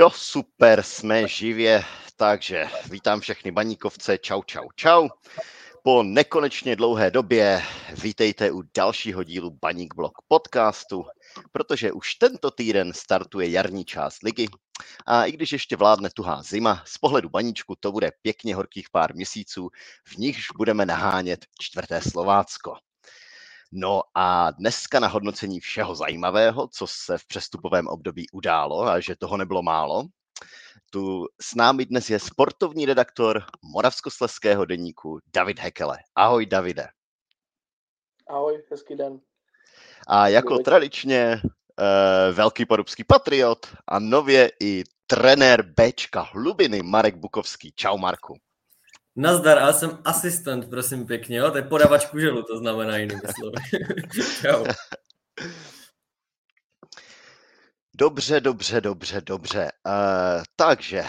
Jo, super, jsme živě, takže vítám všechny baníkovce, čau, čau, čau. Po nekonečně dlouhé době vítejte u dalšího dílu Baník Blog podcastu, protože už tento týden startuje jarní část ligy a i když ještě vládne tuhá zima, z pohledu baníčku to bude pěkně horkých pár měsíců, v nichž budeme nahánět čtvrté Slovácko. No a dneska na hodnocení všeho zajímavého, co se v přestupovém období událo a že toho nebylo málo, tu s námi dnes je sportovní redaktor Moravskosleského deníku David Hekele. Ahoj Davide. Ahoj, hezký den. A jako Ahoj. tradičně uh, velký porubský patriot a nově i trenér Bčka Hlubiny Marek Bukovský. Čau Marku. Nazdar, ale jsem asistent, prosím pěkně, jo? To je podavač kuželu, to znamená jinými slovy. Čau. Dobře, dobře, dobře, dobře. Uh, takže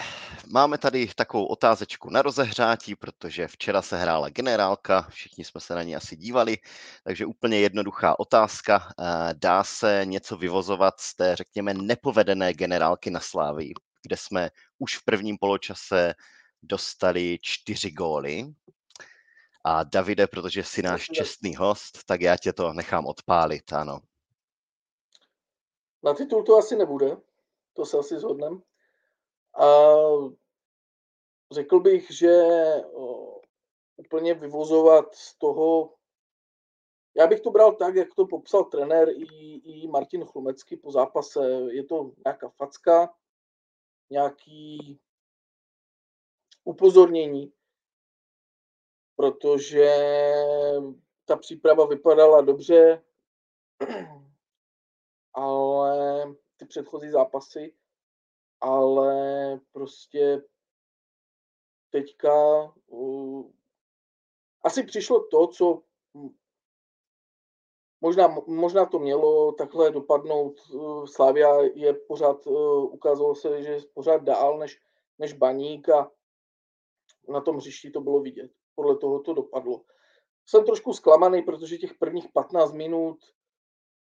máme tady takovou otázečku na rozehřátí, protože včera se hrála generálka, všichni jsme se na ní asi dívali, takže úplně jednoduchá otázka. Uh, dá se něco vyvozovat z té, řekněme, nepovedené generálky na Slávii, kde jsme už v prvním poločase dostali čtyři góly. A Davide, protože jsi náš čestný host, tak já tě to nechám odpálit, ano. Na titul to asi nebude, to se asi zhodneme. A řekl bych, že úplně vyvozovat z toho, já bych to bral tak, jak to popsal trenér i, i Martin Chlumecký po zápase. Je to nějaká facka, nějaký upozornění, protože ta příprava vypadala dobře, ale ty předchozí zápasy, ale prostě teďka uh, asi přišlo to, co možná, možná to mělo takhle dopadnout. Slavia je pořád, uh, ukázalo se, že je pořád dál než, než Baník a na tom hřišti to bylo vidět. Podle toho to dopadlo. Jsem trošku zklamaný, protože těch prvních 15 minut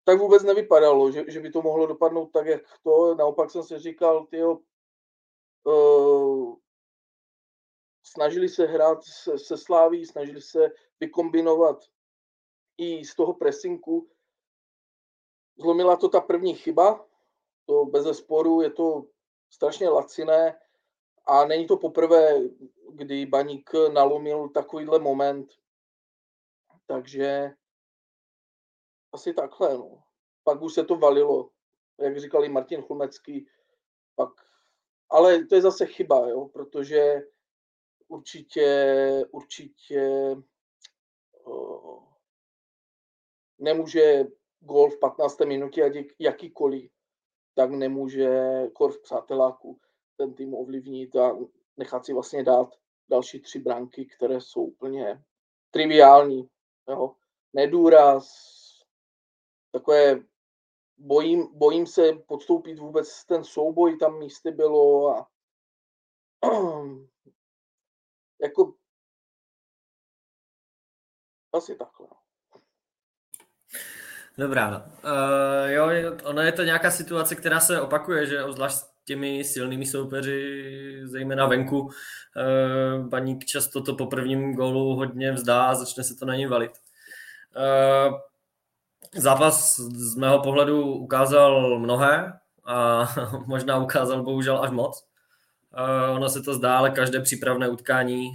tak vůbec nevypadalo, že, že by to mohlo dopadnout tak, jak to. Naopak jsem si říkal, tyjo, uh, snažili se hrát se, se sláví, snažili se vykombinovat i z toho presinku. Zlomila to ta první chyba, to bez sporu, je to strašně laciné a není to poprvé, kdy Baník nalomil takovýhle moment. Takže asi takhle. No. Pak už se to valilo, jak říkal i Martin Chlumecký. Pak, ale to je zase chyba, jo, protože určitě, určitě uh, nemůže gol v 15. minutě, ať jakýkoliv, tak nemůže kor v přáteláku ten tým ovlivnit a nechat si vlastně dát další tři branky, které jsou úplně triviální. Jo. Nedůraz, takové bojím, bojím se podstoupit vůbec ten souboj, tam místy bylo a jako asi takhle. No. Dobrá, no. Uh, jo, ono je to nějaká situace, která se opakuje, že obzvlášť těmi silnými soupeři, zejména venku, uh, Baník často to po prvním gólu hodně vzdá a začne se to na ně valit. Uh, zápas z mého pohledu ukázal mnohé a možná ukázal bohužel až moc. Uh, ono se to zdá, ale každé přípravné utkání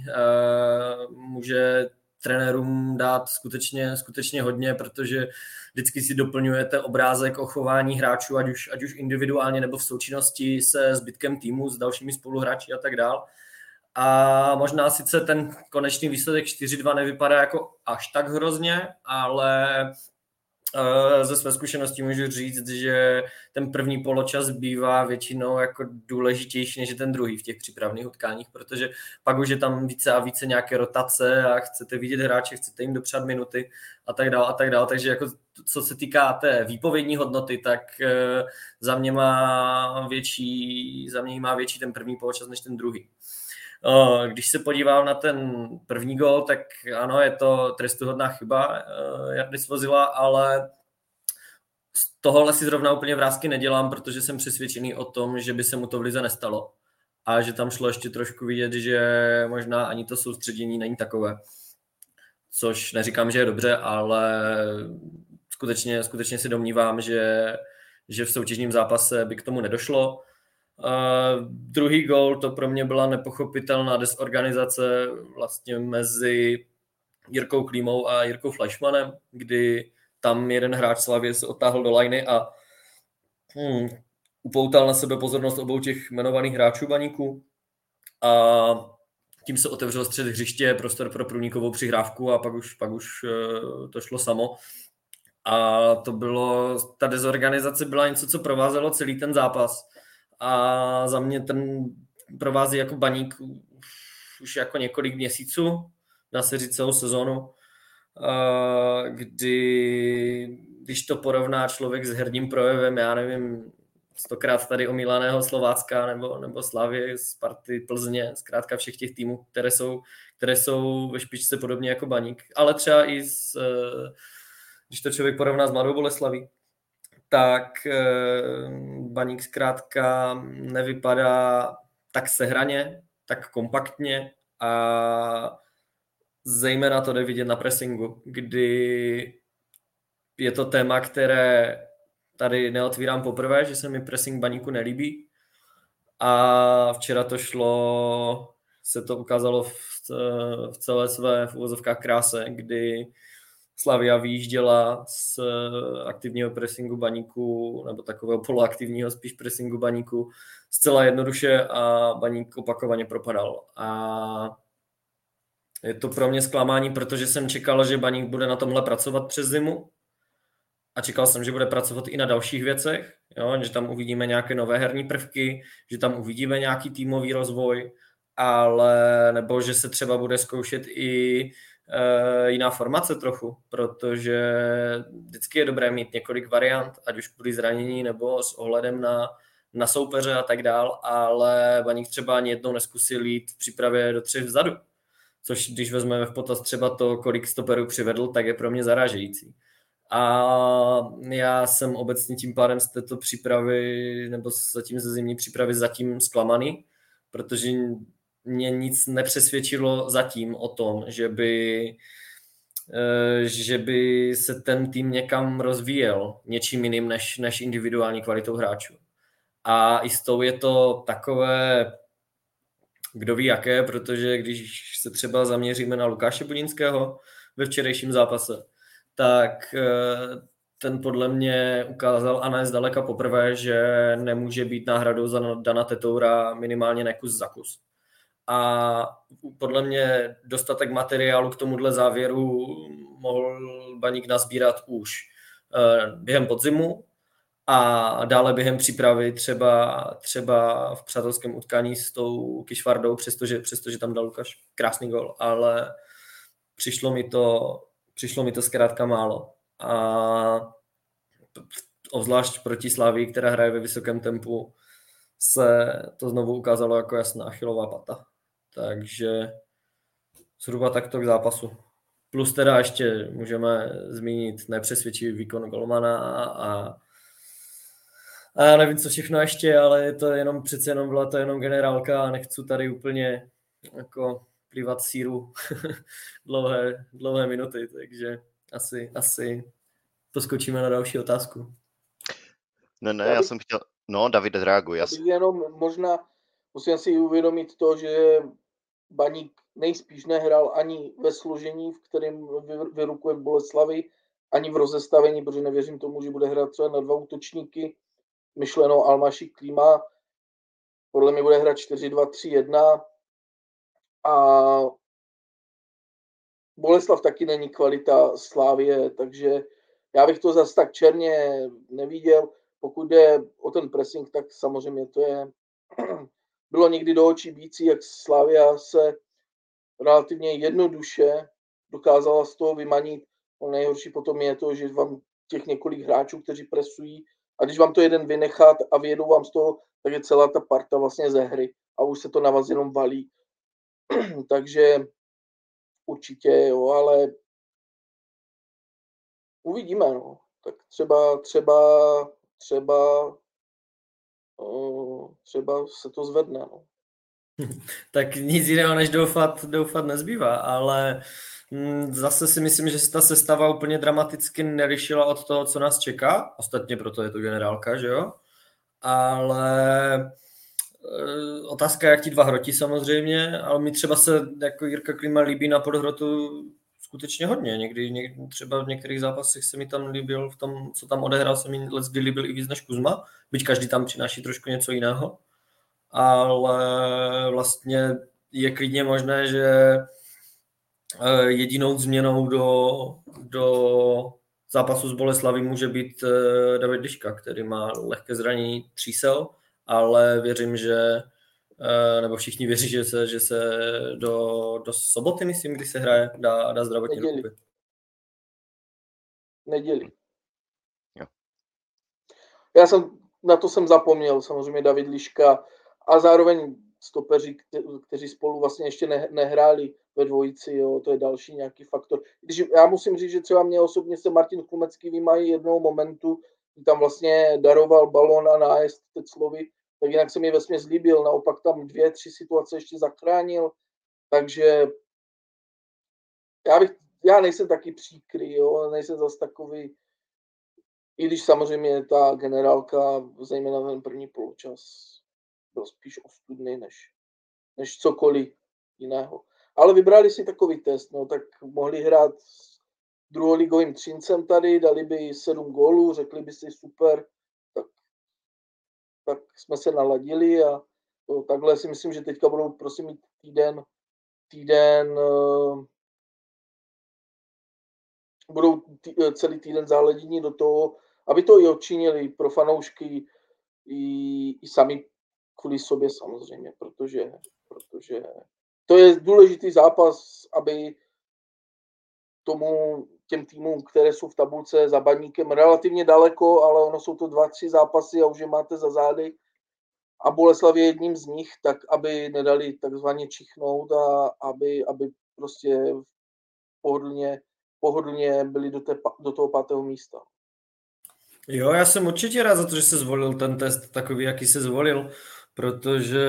může trenérům dát skutečně, skutečně hodně, protože vždycky si doplňujete obrázek o chování hráčů, ať už, ať už individuálně nebo v součinnosti se zbytkem týmu, s dalšími spoluhráči a tak dál. A možná sice ten konečný výsledek 4-2 nevypadá jako až tak hrozně, ale ze své zkušenosti můžu říct, že ten první poločas bývá většinou jako důležitější než ten druhý v těch přípravných utkáních, protože pak už je tam více a více nějaké rotace a chcete vidět hráče, chcete jim dopřát minuty a tak dále a tak dále. Takže jako co se týká té výpovědní hodnoty, tak eh, za mě má větší, za mě má větší ten první poločas než ten druhý. Když se podívám na ten první gol, tak ano, je to trestuhodná chyba Jardy Svozila, ale z tohohle si zrovna úplně vrázky nedělám, protože jsem přesvědčený o tom, že by se mu to v lize nestalo. A že tam šlo ještě trošku vidět, že možná ani to soustředění není takové. Což neříkám, že je dobře, ale skutečně, skutečně si domnívám, že, že v soutěžním zápase by k tomu nedošlo. Uh, druhý gol, to pro mě byla nepochopitelná desorganizace vlastně mezi Jirkou Klímou a Jirkou Fleischmanem, kdy tam jeden hráč Slavě se otáhl do lajny a hmm, upoutal na sebe pozornost obou těch jmenovaných hráčů baníku a tím se otevřel střed hřiště, prostor pro průnikovou přihrávku a pak už, pak už uh, to šlo samo. A to bylo, ta dezorganizace byla něco, co provázelo celý ten zápas. A za mě ten provází jako baník už jako několik měsíců, dá se říct celou sezonu, kdy když to porovná člověk s herním projevem, já nevím, stokrát tady omílaného Slovácka nebo, nebo Slavy, Sparty, Plzně, zkrátka všech těch týmů, které jsou, které jsou ve špičce podobně jako Baník, ale třeba i s, když to člověk porovná s Mladou Boleslaví, tak eh, Baník zkrátka nevypadá tak sehraně, tak kompaktně a zejména to jde vidět na pressingu, kdy je to téma, které tady neotvírám poprvé, že se mi pressing baníku nelíbí. A včera to šlo, se to ukázalo v, v celé své v uvozovkách kráse, kdy Slavia vyjížděla z aktivního pressingu baníku, nebo takového poloaktivního spíš pressingu baníku, zcela jednoduše a baník opakovaně propadal. A je to pro mě zklamání, protože jsem čekal, že baník bude na tomhle pracovat přes zimu a čekal jsem, že bude pracovat i na dalších věcech, jo? že tam uvidíme nějaké nové herní prvky, že tam uvidíme nějaký týmový rozvoj, ale nebo že se třeba bude zkoušet i jiná formace trochu, protože vždycky je dobré mít několik variant, ať už kvůli zranění nebo s ohledem na, na soupeře a tak dál, ale Baník třeba ani jednou neskusil jít v přípravě do třech vzadu, což když vezmeme v potaz třeba to, kolik stoperů přivedl, tak je pro mě zarážející. A já jsem obecně tím pádem z této přípravy, nebo zatím ze zimní přípravy zatím zklamaný, protože mě nic nepřesvědčilo zatím o tom, že by, eh, že by se ten tým někam rozvíjel něčím jiným než, než individuální kvalitou hráčů. A i s tou je to takové, kdo ví jaké, protože když se třeba zaměříme na Lukáše Budinského ve včerejším zápase, tak eh, ten podle mě ukázal a ne zdaleka poprvé, že nemůže být náhradou za Dana Tetoura minimálně na kus za kus. A podle mě dostatek materiálu k tomuhle závěru mohl Baník nazbírat už eh, během podzimu a dále během přípravy třeba, třeba v přátelském utkání s tou Kišvardou, přestože, přestože tam dal Lukáš krásný gol, ale přišlo mi to přišlo mi to zkrátka málo. A obzvlášť proti Slávii, která hraje ve vysokém tempu, se to znovu ukázalo jako jasná achilová pata. Takže zhruba takto k zápasu. Plus teda ještě můžeme zmínit nepřesvědčivý výkon Golmana a, a, a já nevím, co všechno ještě, ale je to jenom přece jenom byla to jenom generálka a nechci tady úplně jako plivat síru dlouhé, dlouhé minuty, takže asi, asi poskočíme na další otázku. Ne, ne, já jsem chtěl, no David, reaguj. Já Jenom možná musím si uvědomit to, že Baník nejspíš nehrál ani ve složení, v kterém vyrukuje Boleslavy, ani v rozestavení, protože nevěřím tomu, že bude hrát třeba na dva útočníky, myšleno Almaši Klima. Podle mě bude hrát 4-2-3-1, a Boleslav taky není kvalita Slávie, takže já bych to zase tak černě neviděl. Pokud jde o ten pressing, tak samozřejmě to je bylo někdy do očí bící, jak Slavia se relativně jednoduše dokázala z toho vymanit. No nejhorší potom je to, že vám těch několik hráčů, kteří presují, a když vám to jeden vynechat a vyjedou vám z toho, tak je celá ta parta vlastně ze hry a už se to na vás jenom valí. Takže určitě jo, ale uvidíme. No. tak třeba, třeba, třeba, třeba se to zvedne. No. tak nic jiného než doufat, doufat nezbývá, ale mm, zase si myslím, že se ta sestava úplně dramaticky nelišila od toho, co nás čeká. Ostatně proto je to generálka, že jo? Ale e, otázka, jak ti dva hroti samozřejmě, ale mi třeba se jako Jirka Klima líbí na podhrotu skutečně hodně. Někdy, někdy, třeba v některých zápasech se mi tam líbil, v tom, co tam odehrál, se mi let líbil i víc než Kuzma, byť každý tam přináší trošku něco jiného ale vlastně je klidně možné, že eh, jedinou změnou do, do zápasu s Boleslavy může být eh, David Liška, který má lehké zranění třísel, ale věřím, že nebo všichni věří, že se, že se do, do soboty, myslím, kdy se hraje, dá, dá zdravotně Neděli. Neděli. Jo. Já jsem, na to jsem zapomněl, samozřejmě David Liška a zároveň stopeři, kteří spolu vlastně ještě nehráli ve dvojici, jo, to je další nějaký faktor. Když já musím říct, že třeba mě osobně se Martin Chlumecký vymají jednou momentu, kdy tam vlastně daroval balon a nájezd Teclovi, tak jinak se mi vesmě zlíbil, naopak tam dvě, tři situace ještě zachránil, takže já, bych, já nejsem taky příkrý, jo, nejsem zase takový, i když samozřejmě ta generálka, zejména ten první poločas, byl spíš ostudný než, než cokoliv jiného. Ale vybrali si takový test, no, tak mohli hrát s druholigovým třincem tady, dali by sedm gólů, řekli by si super, tak, jsme se naladili a to, takhle si myslím, že teďka budou prosím mít týden, týden uh, budou tý, eh, celý týden záledění do toho, aby to i odčinili pro fanoušky i, i sami kvůli sobě samozřejmě, protože, protože to je důležitý zápas, aby tomu, těm týmům, které jsou v tabulce za baníkem relativně daleko, ale ono jsou to dva, tři zápasy a už je máte za zády a Boleslav je jedním z nich, tak aby nedali takzvaně čichnout a aby, aby prostě pohodlně, pohodlně byli do, té, do toho pátého místa. Jo, já jsem určitě rád za to, že se zvolil ten test takový, jaký se zvolil protože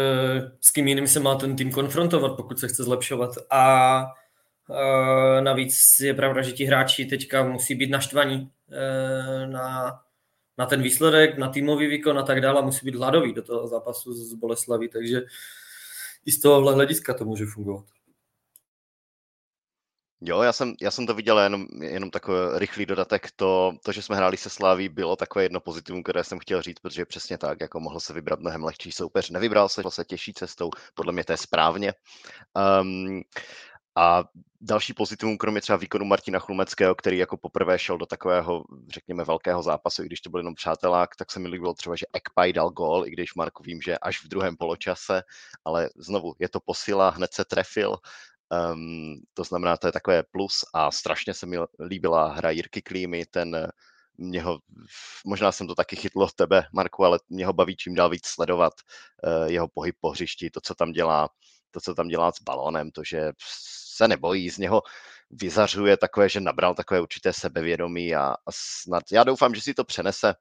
s kým jiným se má ten tým konfrontovat, pokud se chce zlepšovat. A navíc je pravda, že ti hráči teďka musí být naštvaní e, na, na ten výsledek, na týmový výkon a tak dále, musí být hladoví do toho zápasu z Boleslaví, takže i z tohohle hlediska to může fungovat. Jo, já jsem, já jsem to viděl jenom, jenom takový rychlý dodatek. To, to, že jsme hráli se Sláví, bylo takové jedno pozitivum, které jsem chtěl říct, protože přesně tak, jako mohl se vybrat mnohem lehčí soupeř. Nevybral se, se těžší cestou, podle mě to je správně. Um, a další pozitivum, kromě třeba výkonu Martina Chlumeckého, který jako poprvé šel do takového, řekněme, velkého zápasu, i když to byl jenom přátelák, tak se mi líbilo třeba, že Ekpaj dal gól, i když Marku vím, že až v druhém poločase, ale znovu je to posila, hned se trefil, Um, to znamená, to je takové plus a strašně se mi líbila hra Jirky Klímy, ten mě ho, možná jsem to taky chytlo v tebe, Marku, ale mě ho baví čím dál víc sledovat uh, jeho pohyb po hřišti, to, co tam dělá, to, co tam dělá s balónem, to, že se nebojí, z něho vyzařuje takové, že nabral takové určité sebevědomí a, a snad, já doufám, že si to přenese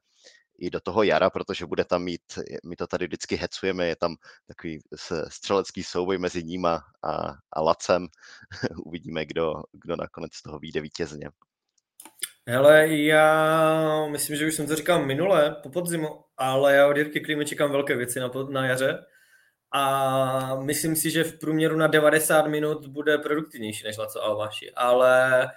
i do toho jara, protože bude tam mít, my to tady vždycky hecujeme, je tam takový střelecký souboj mezi ním a, a Lacem. Uvidíme, kdo, kdo nakonec z toho vyjde vítězně. Hele, já myslím, že už jsem to říkal minule, po podzimu, ale já od Jirky Klímy čekám velké věci na, na jaře a myslím si, že v průměru na 90 minut bude produktivnější než Laco Alvaši, ale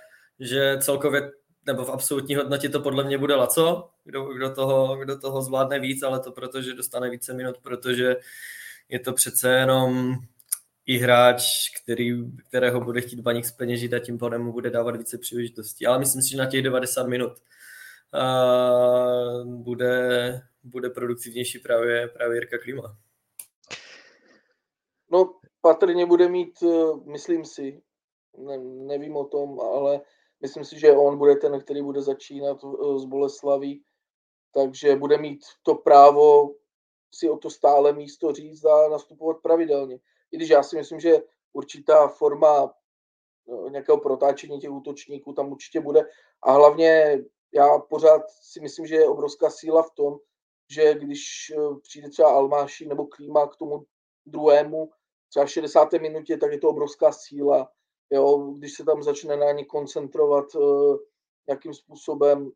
že celkově nebo v absolutní hodnotě to podle mě bude Laco, kdo, kdo, toho, kdo toho zvládne víc, ale to proto, že dostane více minut, protože je to přece jenom i hráč, který, kterého bude chtít baník speněžit a tím pádem mu bude dávat více příležitostí. Ale myslím si, že na těch 90 minut uh, bude, bude produktivnější právě, právě Jirka Klima. No, patrně bude mít, eh, myslím si, ne, nevím o tom, ale Myslím si, že on bude ten, který bude začínat eh, z Boleslaví, takže bude mít to právo si o to stále místo říct a nastupovat pravidelně. I když já si myslím, že určitá forma eh, nějakého protáčení těch útočníků tam určitě bude. A hlavně já pořád si myslím, že je obrovská síla v tom, že když eh, přijde třeba Almáši nebo Klíma k tomu druhému, třeba v 60. minutě, tak je to obrovská síla. Jo, když se tam začne na ně koncentrovat, uh, jakým způsobem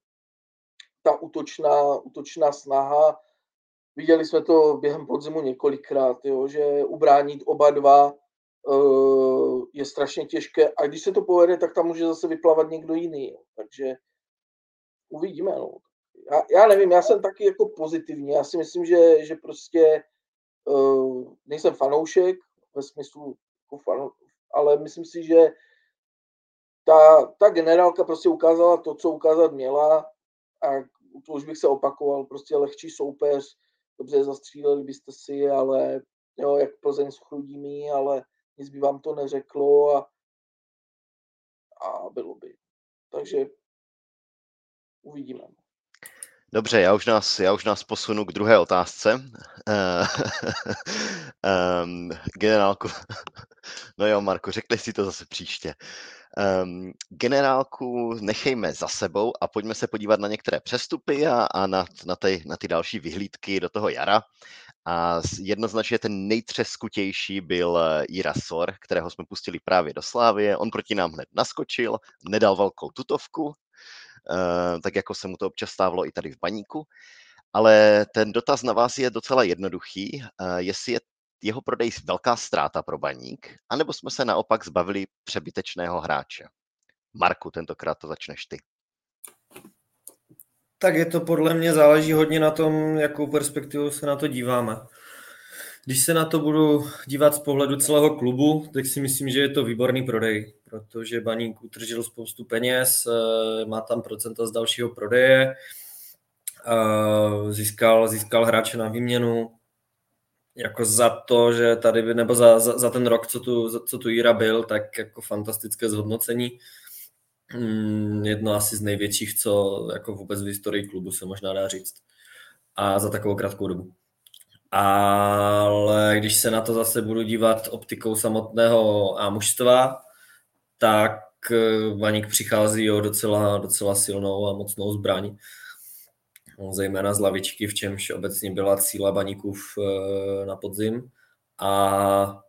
ta útočná, útočná snaha. Viděli jsme to během podzimu několikrát, jo, že ubránit oba dva uh, je strašně těžké a když se to povede, tak tam může zase vyplavat někdo jiný. Jo. Takže uvidíme. No. Já, já nevím, já jsem taky jako pozitivní. Já si myslím, že, že prostě uh, nejsem fanoušek ve smyslu jako ale myslím si, že ta, ta generálka prostě ukázala to, co ukázat měla a to už bych se opakoval, prostě lehčí soupeř, dobře zastříleli byste si, ale jo, jak Plzeň s Chrudími, ale nic by vám to neřeklo a, a bylo by. Takže uvidíme. Dobře, já už nás, já už nás posunu k druhé otázce. Um, generálku, no jo, Marko, řekli si to zase příště. Um, generálku nechejme za sebou a pojďme se podívat na některé přestupy a, a na, na, ty, na ty další vyhlídky do toho jara. A jednoznačně ten nejtřeskutější byl eh, Ira Sor, kterého jsme pustili právě do Slávie. On proti nám hned naskočil, nedal velkou tutovku, Eh, tak jako se mu to občas stávalo i tady v baníku. Ale ten dotaz na vás je docela jednoduchý. Eh, jestli je jeho prodej velká ztráta pro baník, anebo jsme se naopak zbavili přebytečného hráče. Marku, tentokrát to začneš ty. Tak je to podle mě záleží hodně na tom, jakou perspektivu se na to díváme. Když se na to budu dívat z pohledu celého klubu, tak si myslím, že je to výborný prodej, protože Baník utržil spoustu peněz, eh, má tam procenta z dalšího prodeje, získal, získal hráče na výměnu, jako za to, že tady, nebo za, za, za ten rok, co tu, co tu Jira byl, tak jako fantastické zhodnocení. Hmm, jedno asi z největších, co jako vůbec v historii klubu se možná dá říct. A za takovou krátkou dobu ale když se na to zase budu dívat optikou samotného a mužstva, tak Vaník eh, přichází o docela, docela silnou a mocnou zbraň. No, zejména z lavičky, v čemž obecně byla cíla Baníkův eh, na podzim. A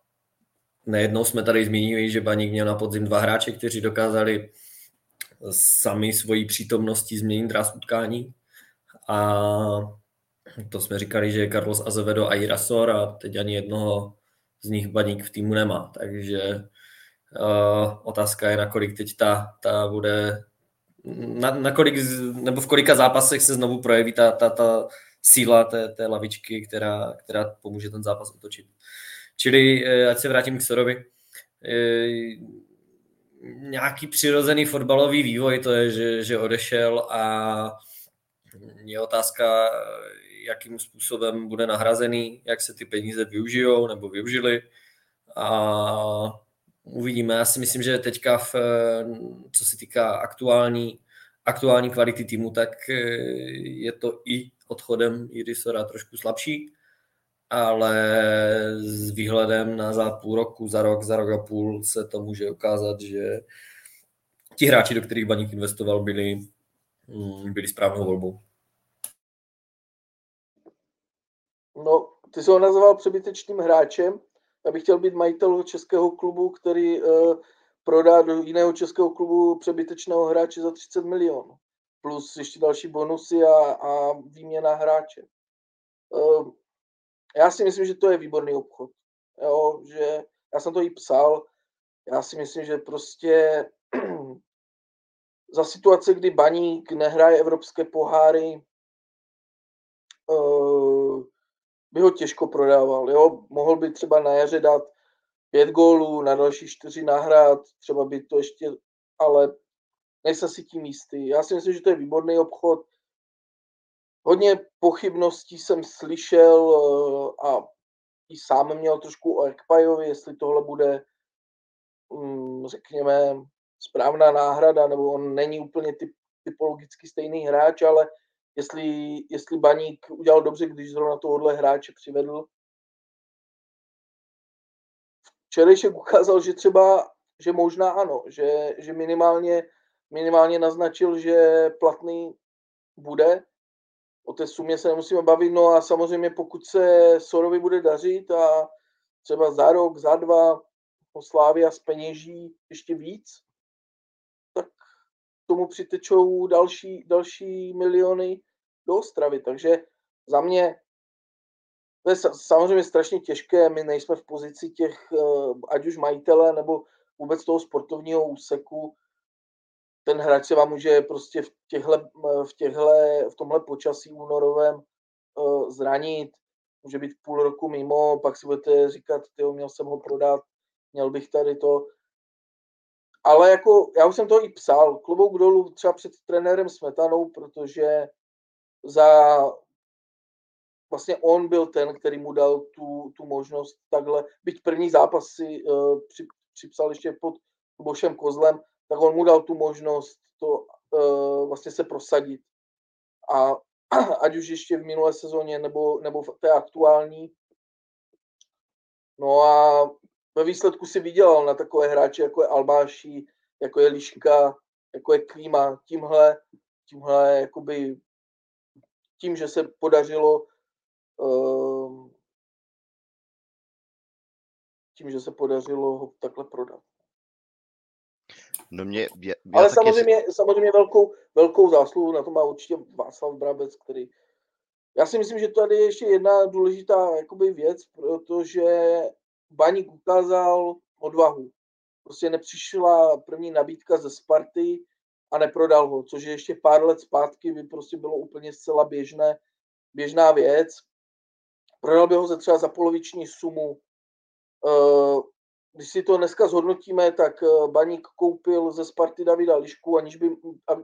nejednou jsme tady zmínili, že Baník měl na podzim dva hráče, kteří dokázali sami svojí přítomností změnit dráz utkání. A to jsme říkali, že Carlos Azevedo a Irasor a teď ani jednoho z nich baník v týmu nemá. Takže uh, otázka je, nakolik teď ta, ta bude, na, na kolik, nebo v kolika zápasech se znovu projeví ta, ta, ta síla té, té lavičky, která, která pomůže ten zápas otočit. Čili, uh, ať se vrátím k Sorovi, uh, nějaký přirozený fotbalový vývoj to je, že, že odešel a je otázka, jakým způsobem bude nahrazený, jak se ty peníze využijou nebo využili. A uvidíme. Já si myslím, že teďka, v, co se týká aktuální, aktuální kvality týmu, tak eh, je to i odchodem Irisora trošku slabší, ale s výhledem na za půl roku, za rok, za rok a půl se to může ukázat, že ti hráči, do kterých Baník investoval, byli, mm, byli správnou volbou. No, ty jsi ho nazval přebytečným hráčem. Já bych chtěl být majitel českého klubu, který uh, prodá do jiného českého klubu přebytečného hráče za 30 milionů. Plus ještě další bonusy a, a výměna hráče. Uh, já si myslím, že to je výborný obchod. Jo, že já jsem to i psal. Já si myslím, že prostě za situace, kdy Baník nehraje evropské poháry, uh, by ho těžko prodával. Jo? Mohl by třeba na jaře dát pět gólů, na další čtyři nahrát, třeba by to ještě, ale nejsem si tím jistý. Já si myslím, že to je výborný obchod. Hodně pochybností jsem slyšel eh, a i sám měl trošku o Ekpajovi, jestli tohle bude, mm, řekněme, správná náhrada, nebo on není úplně typ, typologicky stejný hráč, ale jestli, jestli Baník udělal dobře, když zrovna tohohle hráče přivedl. Včerejšek ukázal, že třeba, že možná ano, že, že minimálně minimálně naznačil, že platný bude. O té sumě se nemusíme bavit, no a samozřejmě pokud se Sorovi bude dařit a třeba za rok, za dva po Slávia speněží ještě víc, tomu přitečou další, další miliony do Ostravy. Takže za mě to je samozřejmě strašně těžké, my nejsme v pozici těch, eh, ať už majitele nebo vůbec toho sportovního úseku. Ten hráč se vám může prostě v, těchhle, v, těchhle, v tomhle počasí únorovém eh, zranit, může být půl roku mimo, pak si budete říkat, ty měl jsem ho prodat, měl bych tady to. Ale jako, já už jsem to i psal, klobouk dolů třeba před trenérem Smetanou, protože za vlastně on byl ten, který mu dal tu, tu možnost takhle, byť první zápas si uh, při, připsal ještě pod Bošem Kozlem, tak on mu dal tu možnost to uh, vlastně se prosadit. A ať už ještě v minulé sezóně nebo, nebo v té aktuální. No a ve výsledku si vydělal na takové hráče, jako je Albáši, jako je Liška, jako je Klíma. Tímhle, tímhle jakoby, tím, že se podařilo uh, tím, že se podařilo ho takhle prodat. No mě, já, já Ale samozřejmě, si... samozřejmě velkou, velkou zásluhu na to má určitě Václav Brabec, který já si myslím, že tady je ještě jedna důležitá jakoby věc, protože Baník ukázal odvahu. Prostě nepřišla první nabídka ze Sparty a neprodal ho, což je ještě pár let zpátky by prostě bylo úplně zcela běžné, běžná věc. Prodal by ho ze třeba za poloviční sumu. Eh, když si to dneska zhodnotíme, tak eh, Baník koupil ze Sparty Davida Lišku, aniž by,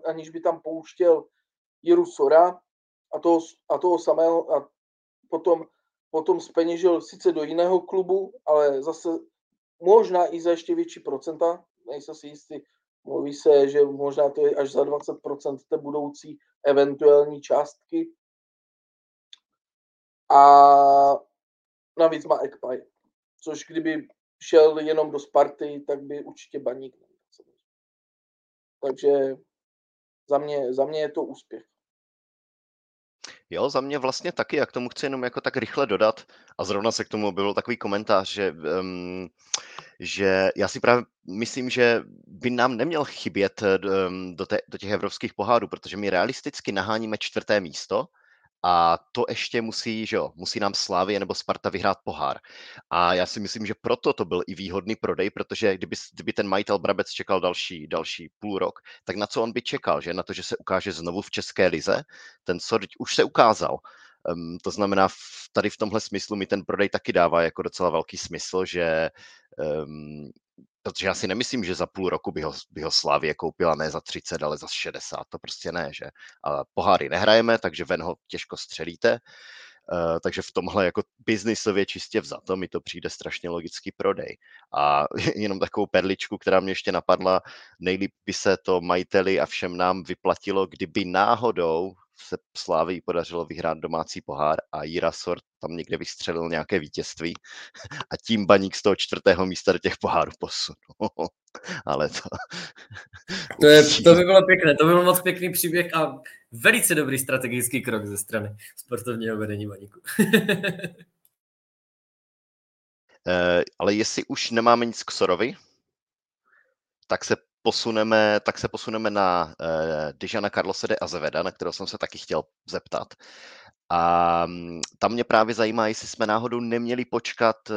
aniž by tam pouštěl Jiru Sora a toho, a toho samého a potom potom speněžil sice do jiného klubu, ale zase možná i za ještě větší procenta, nejsem si jistý, mluví se, že možná to je až za 20% té budoucí eventuální částky. A navíc má Ekpaj, což kdyby šel jenom do Sparty, tak by určitě baník. Takže za mě, za mě je to úspěch. Jo, za mě vlastně taky, jak tomu chci jenom jako tak rychle dodat, a zrovna se k tomu byl takový komentář, že, um, že já si právě myslím, že by nám neměl chybět um, do, te, do těch evropských pohádů, protože my realisticky naháníme čtvrté místo, a to ještě musí, že jo, musí nám Slávě nebo Sparta vyhrát pohár. A já si myslím, že proto to byl i výhodný prodej, protože kdyby, kdyby ten majitel Brabec čekal další, další půl rok, tak na co on by čekal, že? Na to, že se ukáže znovu v České lize. Ten Sorť už se ukázal. Um, to znamená, v, tady v tomhle smyslu mi ten prodej taky dává jako docela velký smysl, že um, protože já si nemyslím, že za půl roku by ho, by ho Slávě koupila ne za 30, ale za 60, to prostě ne, že? A poháry nehrajeme, takže ven ho těžko střelíte, Uh, takže v tomhle jako biznisově čistě vzato mi to přijde strašně logický prodej. A jenom takovou perličku, která mě ještě napadla, nejlíp by se to majiteli a všem nám vyplatilo, kdyby náhodou se Slávy podařilo vyhrát domácí pohár a Jira Sort tam někde vystřelil nějaké vítězství a tím baník z toho čtvrtého místa do těch pohárů posunul. Ale to... To, je, to by bylo pěkné, to by byl moc pěkný příběh a velice dobrý strategický krok ze strany sportovního vedení baníku. Eh, ale jestli už nemáme nic k Sorovi, tak se posuneme, tak se posuneme na uh, Dijana Carlose de Azeveda, na kterého jsem se taky chtěl zeptat. A um, tam mě právě zajímá, jestli jsme náhodou neměli počkat uh,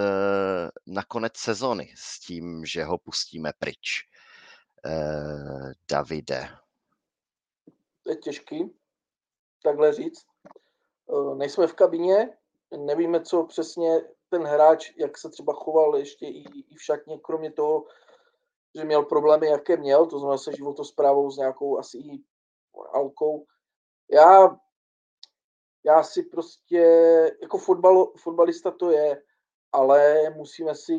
na konec sezony s tím, že ho pustíme pryč. Uh, Davide. To je těžký, takhle říct. Uh, nejsme v kabině, nevíme, co přesně ten hráč, jak se třeba choval ještě i, i v šatně, kromě toho, že měl problémy, jaké měl, to znamená se životosprávou s nějakou asi i morálkou. Já, já si prostě, jako fotbal, fotbalista to je, ale musíme si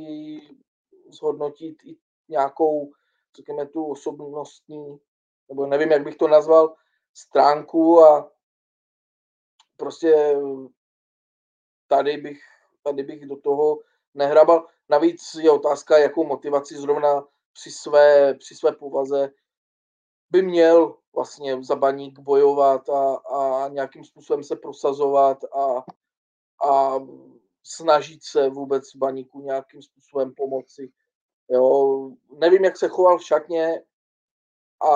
zhodnotit i nějakou, řekněme, tu osobnostní, nebo nevím, jak bych to nazval, stránku a prostě tady bych, tady bych do toho nehrabal. Navíc je otázka, jakou motivaci zrovna při své, při své povaze by měl vlastně za baník bojovat a, a nějakým způsobem se prosazovat a, a snažit se vůbec baníku nějakým způsobem pomoci. Jo, nevím, jak se choval v šatně a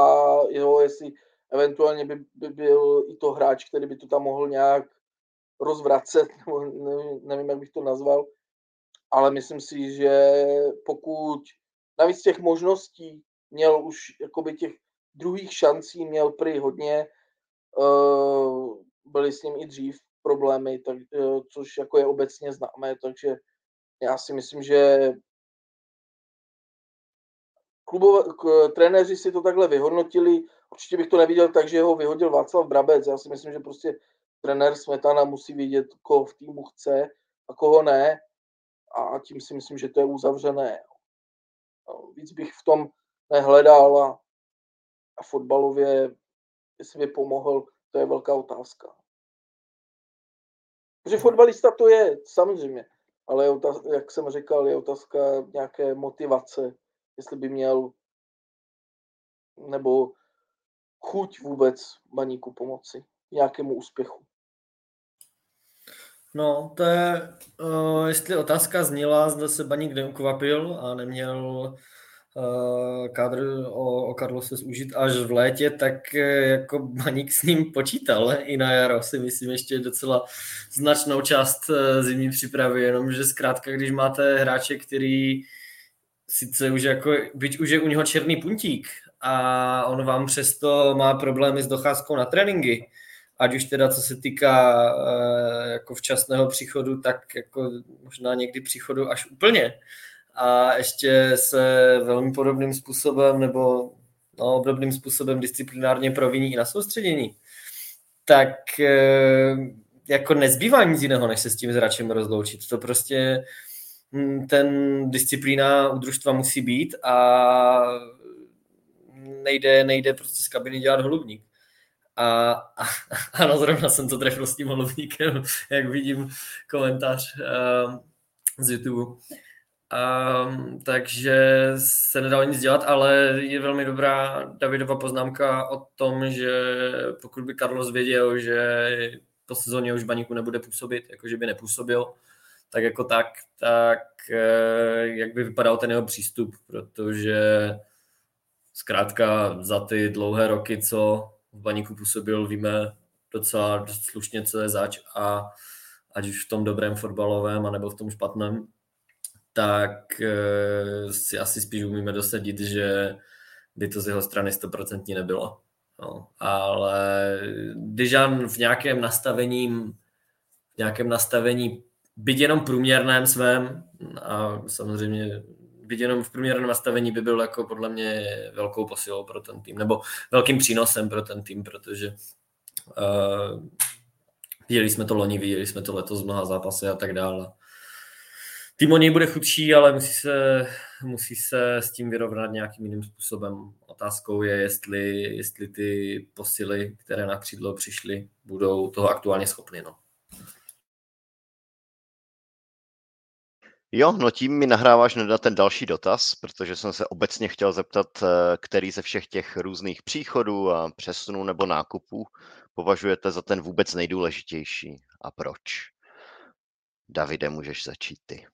jo, jestli eventuálně by, by byl i to hráč, který by to tam mohl nějak rozvracet, nebo nevím, nevím, jak bych to nazval, ale myslím si, že pokud navíc těch možností měl už jakoby těch druhých šancí měl prý hodně, uh, byly s ním i dřív problémy, tak, uh, což jako je obecně známé, takže já si myslím, že klubové, k, trenéři si to takhle vyhodnotili, určitě bych to neviděl tak, že ho vyhodil Václav Brabec, já si myslím, že prostě trenér Smetana musí vidět, koho v týmu chce a koho ne. A tím si myslím, že to je uzavřené. Víc bych v tom nehledal a, a fotbalově, jestli by pomohl, to je velká otázka. Protože fotbalista to je, samozřejmě, ale je otázka, jak jsem říkal, je otázka nějaké motivace, jestli by měl nebo chuť vůbec baníku pomoci, nějakému úspěchu. No, to je, uh, jestli otázka zněla, zda se Baník neukvapil a neměl uh, kádr o, o Karlose zúžit až v létě, tak uh, jako Baník s ním počítal i na jaro, si myslím, ještě docela značnou část uh, zimní přípravy, jenomže zkrátka, když máte hráče, který sice už jako, byť už je u něho černý puntík a on vám přesto má problémy s docházkou na tréninky, ať už teda co se týká uh, jako včasného příchodu, tak jako možná někdy příchodu až úplně. A ještě se velmi podobným způsobem nebo no, obdobným způsobem disciplinárně proviní i na soustředění. Tak uh, jako nezbývá nic jiného, než se s tím zračem rozloučit. To prostě hm, ten disciplína u družstva musí být a nejde, nejde prostě z kabiny dělat holubník. A, a ano, zrovna jsem to trefil s tím holovníkem, jak vidím komentář uh, z YouTube. Um, takže se nedalo nic dělat, ale je velmi dobrá Davidova poznámka o tom, že pokud by Carlos věděl, že po sezóně už baníku nebude působit, jakože by nepůsobil, tak jako tak, tak eh, jak by vypadal ten jeho přístup, protože zkrátka za ty dlouhé roky, co v baníku působil, víme docela dost slušně, co je zač a ať už v tom dobrém fotbalovém, anebo v tom špatném, tak e, si asi spíš umíme dosadit, že by to z jeho strany stoprocentní nebylo. No, ale Dižan v nějakém nastavení, v nějakém nastavení, byť jenom průměrném svém, a samozřejmě být jenom v průměrném nastavení by byl jako podle mě velkou posilou pro ten tým, nebo velkým přínosem pro ten tým, protože uh, viděli jsme to loni, viděli jsme to letos z mnoha zápasy a tak dále. Tým o něj bude chudší, ale musí se, musí se s tím vyrovnat nějakým jiným způsobem. Otázkou je, jestli, jestli ty posily, které na křídlo přišly, budou toho aktuálně schopny. No. Jo, no tím mi nahráváš na ten další dotaz, protože jsem se obecně chtěl zeptat, eh, který ze všech těch různých příchodů a přesunů nebo nákupů považujete za ten vůbec nejdůležitější a proč? Davide, můžeš začít ty.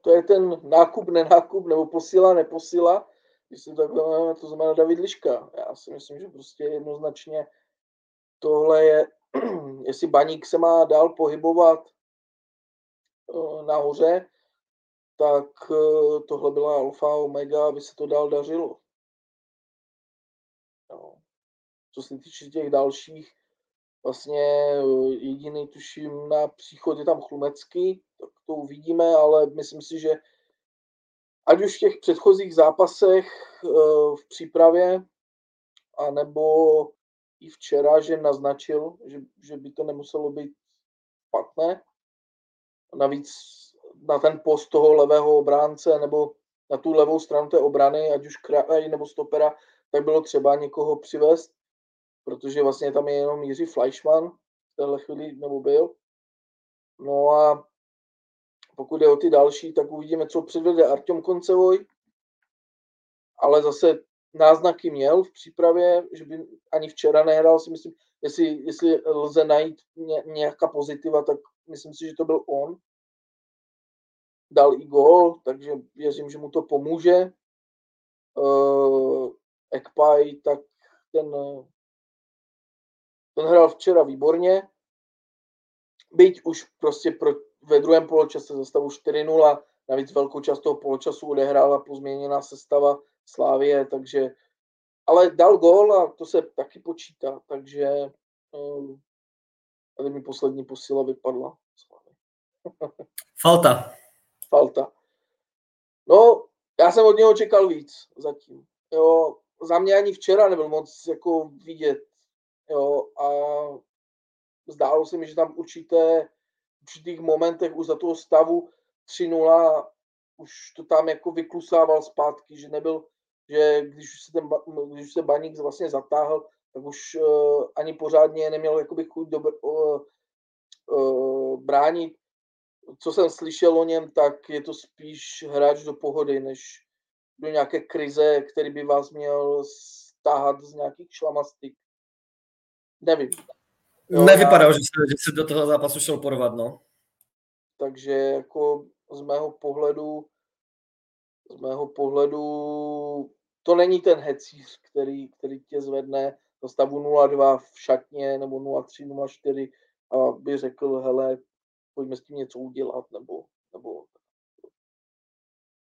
To je ten nákup, nenákup, nebo posila, neposila, když se takhle to znamená David Liška. Já si myslím, že prostě jednoznačně tohle je, jestli baník se má dál pohybovat eh, nahoře, tak eh, tohle byla alfa omega, aby se to dál dařilo. No. Co se týče těch dalších, vlastně eh, jediný tuším na příchod je tam Chlumecký, tak to uvidíme, ale myslím si, že ať už v těch předchozích zápasech eh, v přípravě, anebo i včera, že naznačil, že, že by to nemuselo být špatné. Navíc na ten post toho levého obránce nebo na tu levou stranu té obrany, ať už kraj nebo stopera, tak bylo třeba někoho přivést, protože vlastně tam je jenom Jiří Fleischmann v téhle chvíli nebo byl. No a pokud je o ty další, tak uvidíme, co předvede Artem Koncevoj, ale zase náznaky měl v přípravě, že by ani včera nehrál, si myslím, jestli, jestli lze najít ně, nějaká pozitiva, tak myslím si, že to byl on. Dal i gól, takže věřím, že mu to pomůže. Uh, tak ten, ten hrál včera výborně. Byť už prostě pro, ve druhém poločase za stavu 4-0, navíc velkou část toho poločasu odehrála pozměněná sestava Slávie, takže ale dal gól a to se taky počítá, takže um, tady mi poslední posila vypadla. Falta. Falta. No, já jsem od něho čekal víc zatím. Jo, za mě ani včera nebyl moc jako vidět. Jo, a zdálo se mi, že tam určité, v určitých momentech už za toho stavu 3-0 už to tam jako vyklusával zpátky, že nebyl, že když se, ten, když se Baník vlastně zatáhl, tak už uh, ani pořádně neměl jakoby chuť do, uh, uh, bránit. Co jsem slyšel o něm, tak je to spíš hráč do pohody, než do nějaké krize, který by vás měl stáhat z nějakých šlamastik. Nevím. Jo, Nevypadalo, já... že, se, že se do toho zápasu šel porvat, no. Takže jako z mého pohledu z mého pohledu to není ten hecíř, který, který tě zvedne do stavu 0-2 v šatně nebo 0-3, 0-4 a by řekl, hele, pojďme s tím něco udělat, nebo, nebo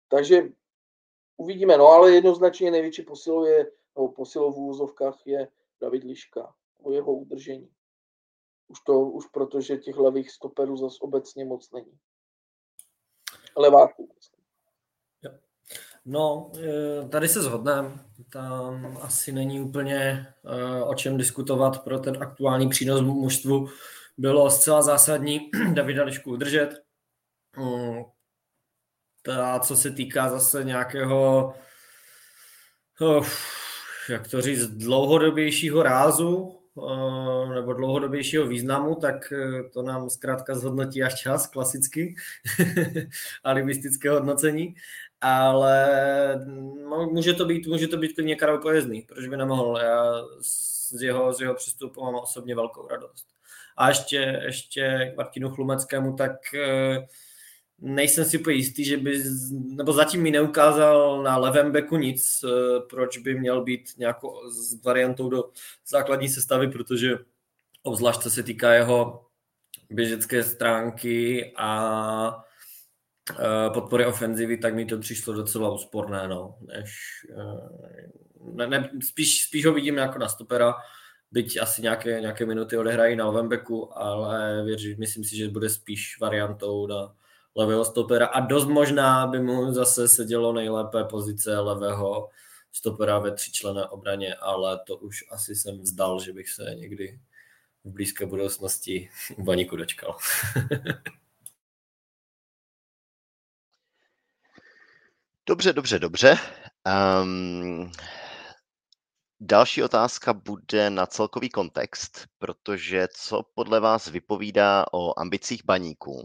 takže uvidíme, no ale jednoznačně největší posilou je, nebo posilou v úzovkách je David Liška, o jeho udržení. Už to, už protože těch levých stoperů zase obecně moc není. Leváků. No, e, tady se shodneme. Tam asi není úplně e, o čem diskutovat pro ten aktuální přínos mužstvu. Bylo zcela zásadní Davida Lišku udržet. Mm, a co se týká zase nějakého, jak to říct, dlouhodobějšího rázu nebo dlouhodobějšího významu, tak eh, to nám zkrátka zhodnotí až čas, klasicky, alibistické hodnocení, ale může to být, může to být klidně Karel Kojezdný, proč by nemohl, já z jeho, z jeho přístupu mám osobně velkou radost. A ještě, ještě k Martinu Chlumeckému, tak uh, nejsem si úplně jistý, že by, nebo zatím mi neukázal na levém beku nic, eh, proč by měl být nějakou s variantou do základní sestavy, protože obzvlášť co se týká jeho běžecké stránky a eh, podpory ofenzivy, tak mi to přišlo docela úsporné, no, než, eh, ne, ne, spíš, spíš ho vidím jako na stopera, byť asi nějaké, nějaké minuty odehrají na levém beku, ale věřím, myslím si, že bude spíš variantou na, levého stopera a dost možná by mu zase sedělo nejlépe pozice levého stopera ve tříčlené obraně, ale to už asi jsem vzdal, že bych se někdy v blízké budoucnosti u baníku dočkal. dobře, dobře, dobře. Um, další otázka bude na celkový kontext, protože co podle vás vypovídá o ambicích baníků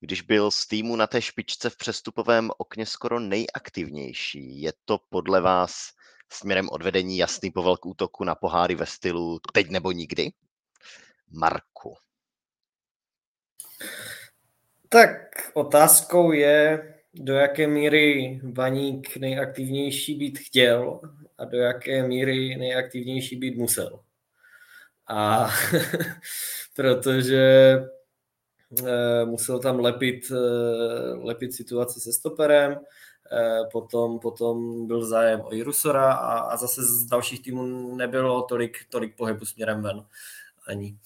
když byl z týmu na té špičce v přestupovém okně skoro nejaktivnější. Je to podle vás směrem odvedení jasný povelk útoku na poháry ve stylu teď nebo nikdy? Marku. Tak otázkou je, do jaké míry Baník nejaktivnější být chtěl a do jaké míry nejaktivnější být musel. A protože Eh, musel tam lepit, eh, lepit situaci se stoperem, eh, potom, potom byl zájem o Jirusora a, a zase z dalších týmů nebylo tolik, tolik pohybu směrem ven ani.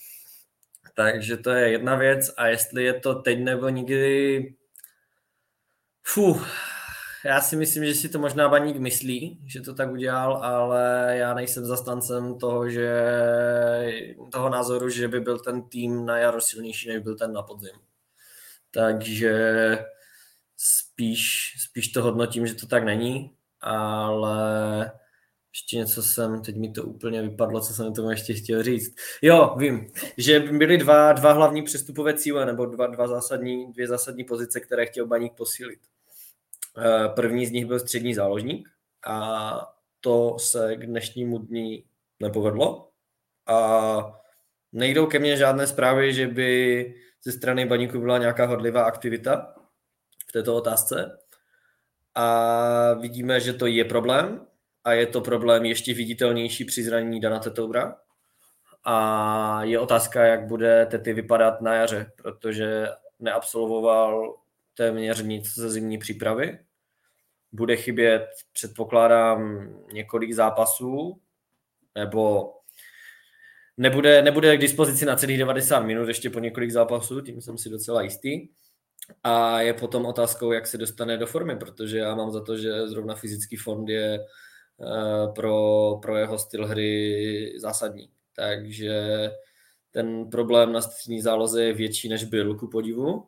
Takže to je jedna věc a jestli je to teď nebo nikdy, fuh, já si myslím, že si to možná Baník myslí, že to tak udělal, ale já nejsem zastancem toho, že toho názoru, že by byl ten tým na jaro silnější, než byl ten na podzim. Takže spíš, spíš to hodnotím, že to tak není, ale ještě něco jsem, teď mi to úplně vypadlo, co jsem tomu ještě chtěl říct. Jo, vím, že byly dva, dva hlavní přestupové cíle, nebo dva, dva zásadní, dvě zásadní pozice, které chtěl Baník posílit. Eh, první z nich byl střední záložník a to se k dnešnímu dní nepovedlo. A nejdou ke mně žádné zprávy, že by ze strany baníku byla nějaká hodlivá aktivita v této otázce. A vidíme, že to je problém a je to problém ještě viditelnější při zranění Dana Tetoura. A je otázka, jak bude Tety vypadat na jaře, protože neabsolvoval téměř nic ze zimní přípravy. Bude chybět, předpokládám, několik zápasů, nebo nebude, nebude k dispozici na celých 90 minut ještě po několik zápasů, tím jsem si docela jistý. A je potom otázkou, jak se dostane do formy, protože já mám za to, že zrovna fyzický fond je eh, pro, pro jeho styl hry zásadní. Takže ten problém na střední záloze je větší, než byl ku podivu.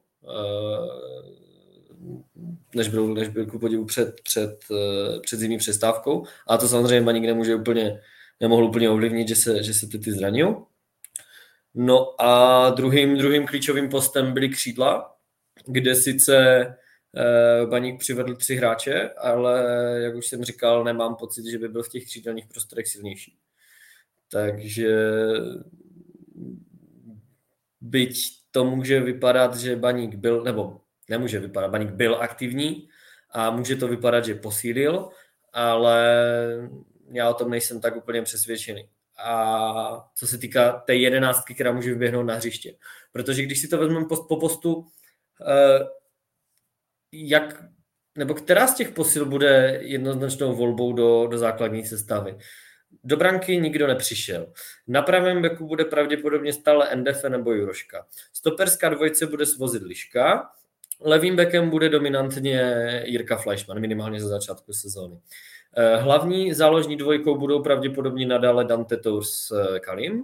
Než byl, než byl ku podivu před, před, eh, před zimní přestávkou. A to samozřejmě Baník nemůže úplně, nemohl úplně ovlivnit, že se, že se ty, ty zranil. No a druhým, druhým klíčovým postem byly křídla, kde sice eh, Baník přivedl tři hráče, ale jak už jsem říkal, nemám pocit, že by byl v těch křídelních prostorech silnější. Takže byť to může vypadat, že Baník byl, nebo nemůže vypadat, Baník byl aktivní a může to vypadat, že posílil, ale já o tom nejsem tak úplně přesvědčený. A co se týká té jedenáctky, která může vyběhnout na hřiště. Protože když si to vezmeme post po postu, eh, jak, nebo která z těch posil bude jednoznačnou volbou do, do základní sestavy. Do branky nikdo nepřišel. Na pravém beku bude pravděpodobně stále NDF nebo Juroška. Stoperská dvojice bude svozit Liška. Levým bekem bude dominantně Jirka Fleischmann, minimálně za začátku sezóny. Eh, hlavní záložní dvojkou budou pravděpodobně nadále Dante Tours eh, Kalim.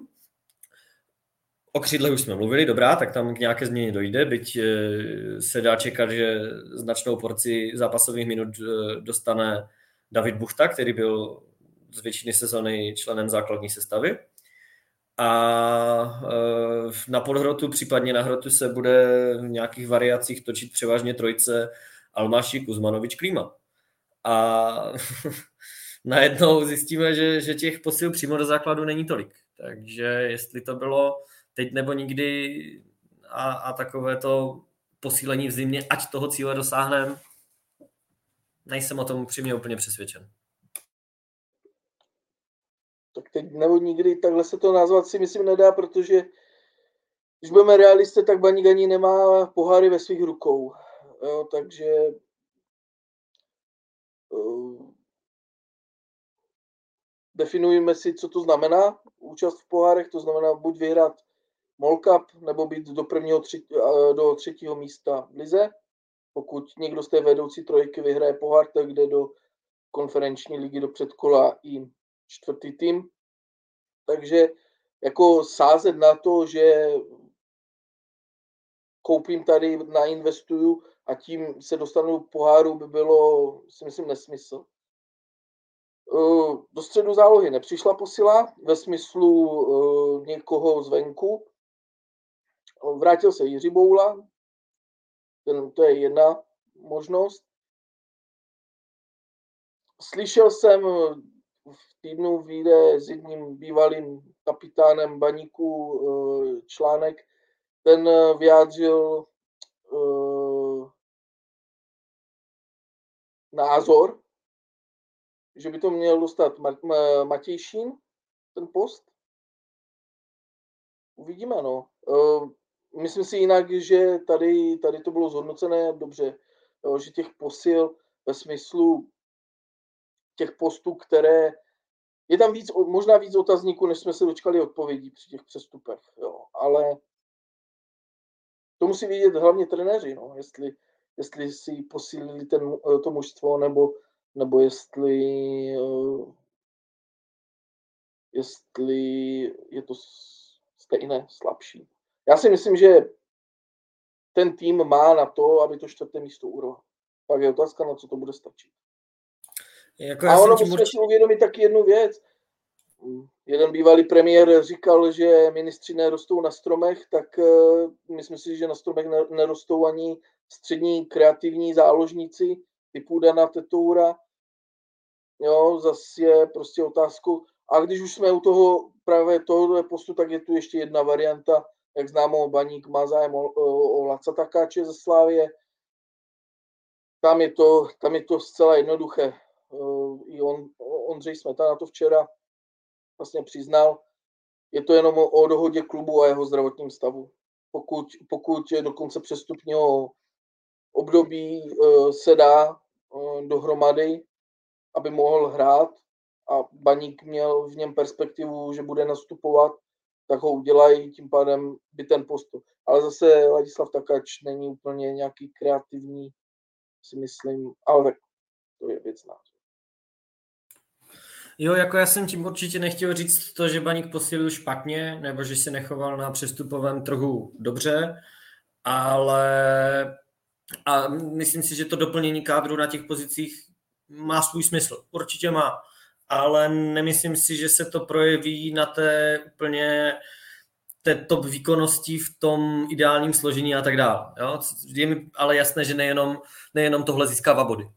O křídle už jsme mluvili, dobrá, tak tam k nějaké změně dojde, byť eh, se dá čekat, že značnou porci zápasových minut dostane David Buchta, který byl z většiny sezony členem základní sestavy. A na podhrotu, případně na hrotu se bude v nějakých variacích točit převážně trojce Almáši, Kuzmanovič, Klíma a najednou zjistíme, že, že těch posil přímo do základu není tolik. Takže jestli to bylo teď nebo nikdy a, a takové to posílení v zimě, ať toho cíle dosáhneme, nejsem o tom přímě úplně přesvědčen. Tak teď nebo nikdy, takhle se to nazvat si myslím nedá, protože když budeme realisté, tak Baník ani nemá poháry ve svých rukou. Jo, takže definujeme si, co to znamená účast v pohárech, to znamená buď vyhrát Mall Cup, nebo být do prvního tři, do třetího místa v lize. Pokud někdo z té vedoucí trojky vyhraje pohár, tak jde do konferenční ligy do předkola i čtvrtý tým. Takže jako sázet na to, že koupím tady, nainvestuju a tím se dostanu poháru, by bylo, si myslím, nesmysl. Do středu zálohy nepřišla posila ve smyslu někoho zvenku. Vrátil se Jiří Boula, ten, to je jedna možnost. Slyšel jsem v týdnu vyjde s jedním bývalým kapitánem baníku eh, článek, ten vyjádřil názor, že by to měl dostat Matějšín, ten post. Uvidíme, no. Myslím si jinak, že tady, tady to bylo zhodnocené dobře, že těch posil ve smyslu těch postů, které je tam víc, možná víc otazníků, než jsme se dočkali odpovědí při těch přestupech, jo. ale to musí vidět hlavně trenéři, no, jestli, jestli si posílili ten, to mužstvo, nebo nebo jestli, eh, jestli je to stejné, slabší. Já si myslím, že ten tým má na to, aby to čtvrté místo urval. Tak je otázka, na co to bude stačit. Jako a ono musíme si uvědomit taky jednu věc. Jeden bývalý premiér říkal, že ministři nerostou na stromech, tak uh, myslím si, že na stromech nerostou ani střední kreativní záložníci typu Dana Tetoura, jo, zase je prostě otázku. A když už jsme u toho právě tohohle postu, tak je tu ještě jedna varianta, jak známo, Baník má zájem o, o, o Laca Takáče ze Slávie. Tam je to, tam je to zcela jednoduché. I on, Ondřej Smetana to včera vlastně přiznal. Je to jenom o, dohodě klubu a jeho zdravotním stavu. Pokud, pokud do konce přestupního období se dá dohromady, aby mohl hrát a Baník měl v něm perspektivu, že bude nastupovat, tak ho udělají, tím pádem by ten postup. Ale zase Ladislav Takač není úplně nějaký kreativní, si myslím, ale to je věc nás. Jo, jako já jsem tím určitě nechtěl říct to, že Baník posílil špatně, nebo že se nechoval na přestupovém trhu dobře, ale a myslím si, že to doplnění kádru na těch pozicích má svůj smysl. Určitě má. Ale nemyslím si, že se to projeví na té úplně té top výkonnosti v tom ideálním složení a tak dále. Jo? Je mi ale jasné, že nejenom, nejenom tohle získává body.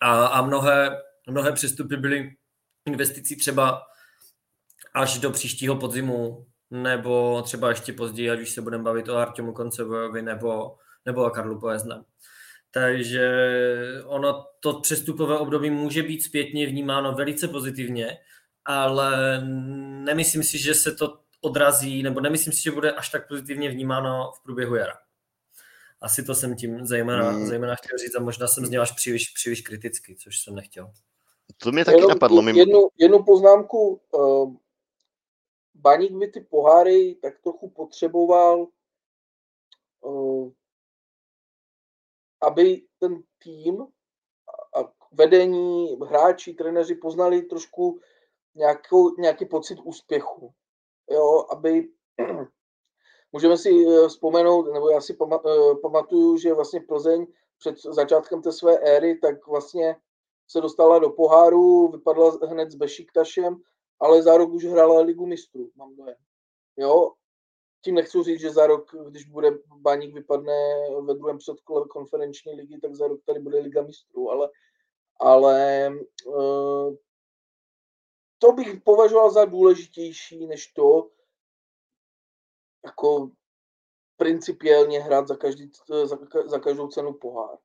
A, a mnohé, mnohé přestupy byly investicí třeba až do příštího podzimu, nebo třeba ještě později, ať už se budeme bavit o Artěmu Koncevojovi nebo, nebo o Karlu Poeznem. Takže ono to přestupové období může být zpětně vnímáno velice pozitivně, ale nemyslím si, že se to odrazí, nebo nemyslím si, že bude až tak pozitivně vnímáno v průběhu jara. Asi to jsem tím zejména, hmm. zejména chtěl říct a možná jsem zněl až příliš, příliš kriticky, což jsem nechtěl. To mě taky Jenom napadlo. Mimo... Jednu, jednu poznámku. Uh, Baník by ty poháry tak trochu potřeboval uh, aby ten tým a vedení, hráči, trenéři poznali trošku nějakou, nějaký pocit úspěchu. Jo, aby můžeme si eh, vzpomenout, nebo já si eh, pamatuju, že vlastně Plzeň před začátkem té své éry, tak vlastně se dostala do poháru, vypadla hned s Bešiktašem, ale za rok už hrála ligu mistrů, mám dojem. Jo, tím nechci říct, že za rok, když bude Baník vypadne ve druhém předkole konferenční ligy, tak za rok tady bude Liga mistrů, ale, ale uh, to bych považoval za důležitější, než to, jako principiálně hrát za, každý, za, za každou cenu pohár.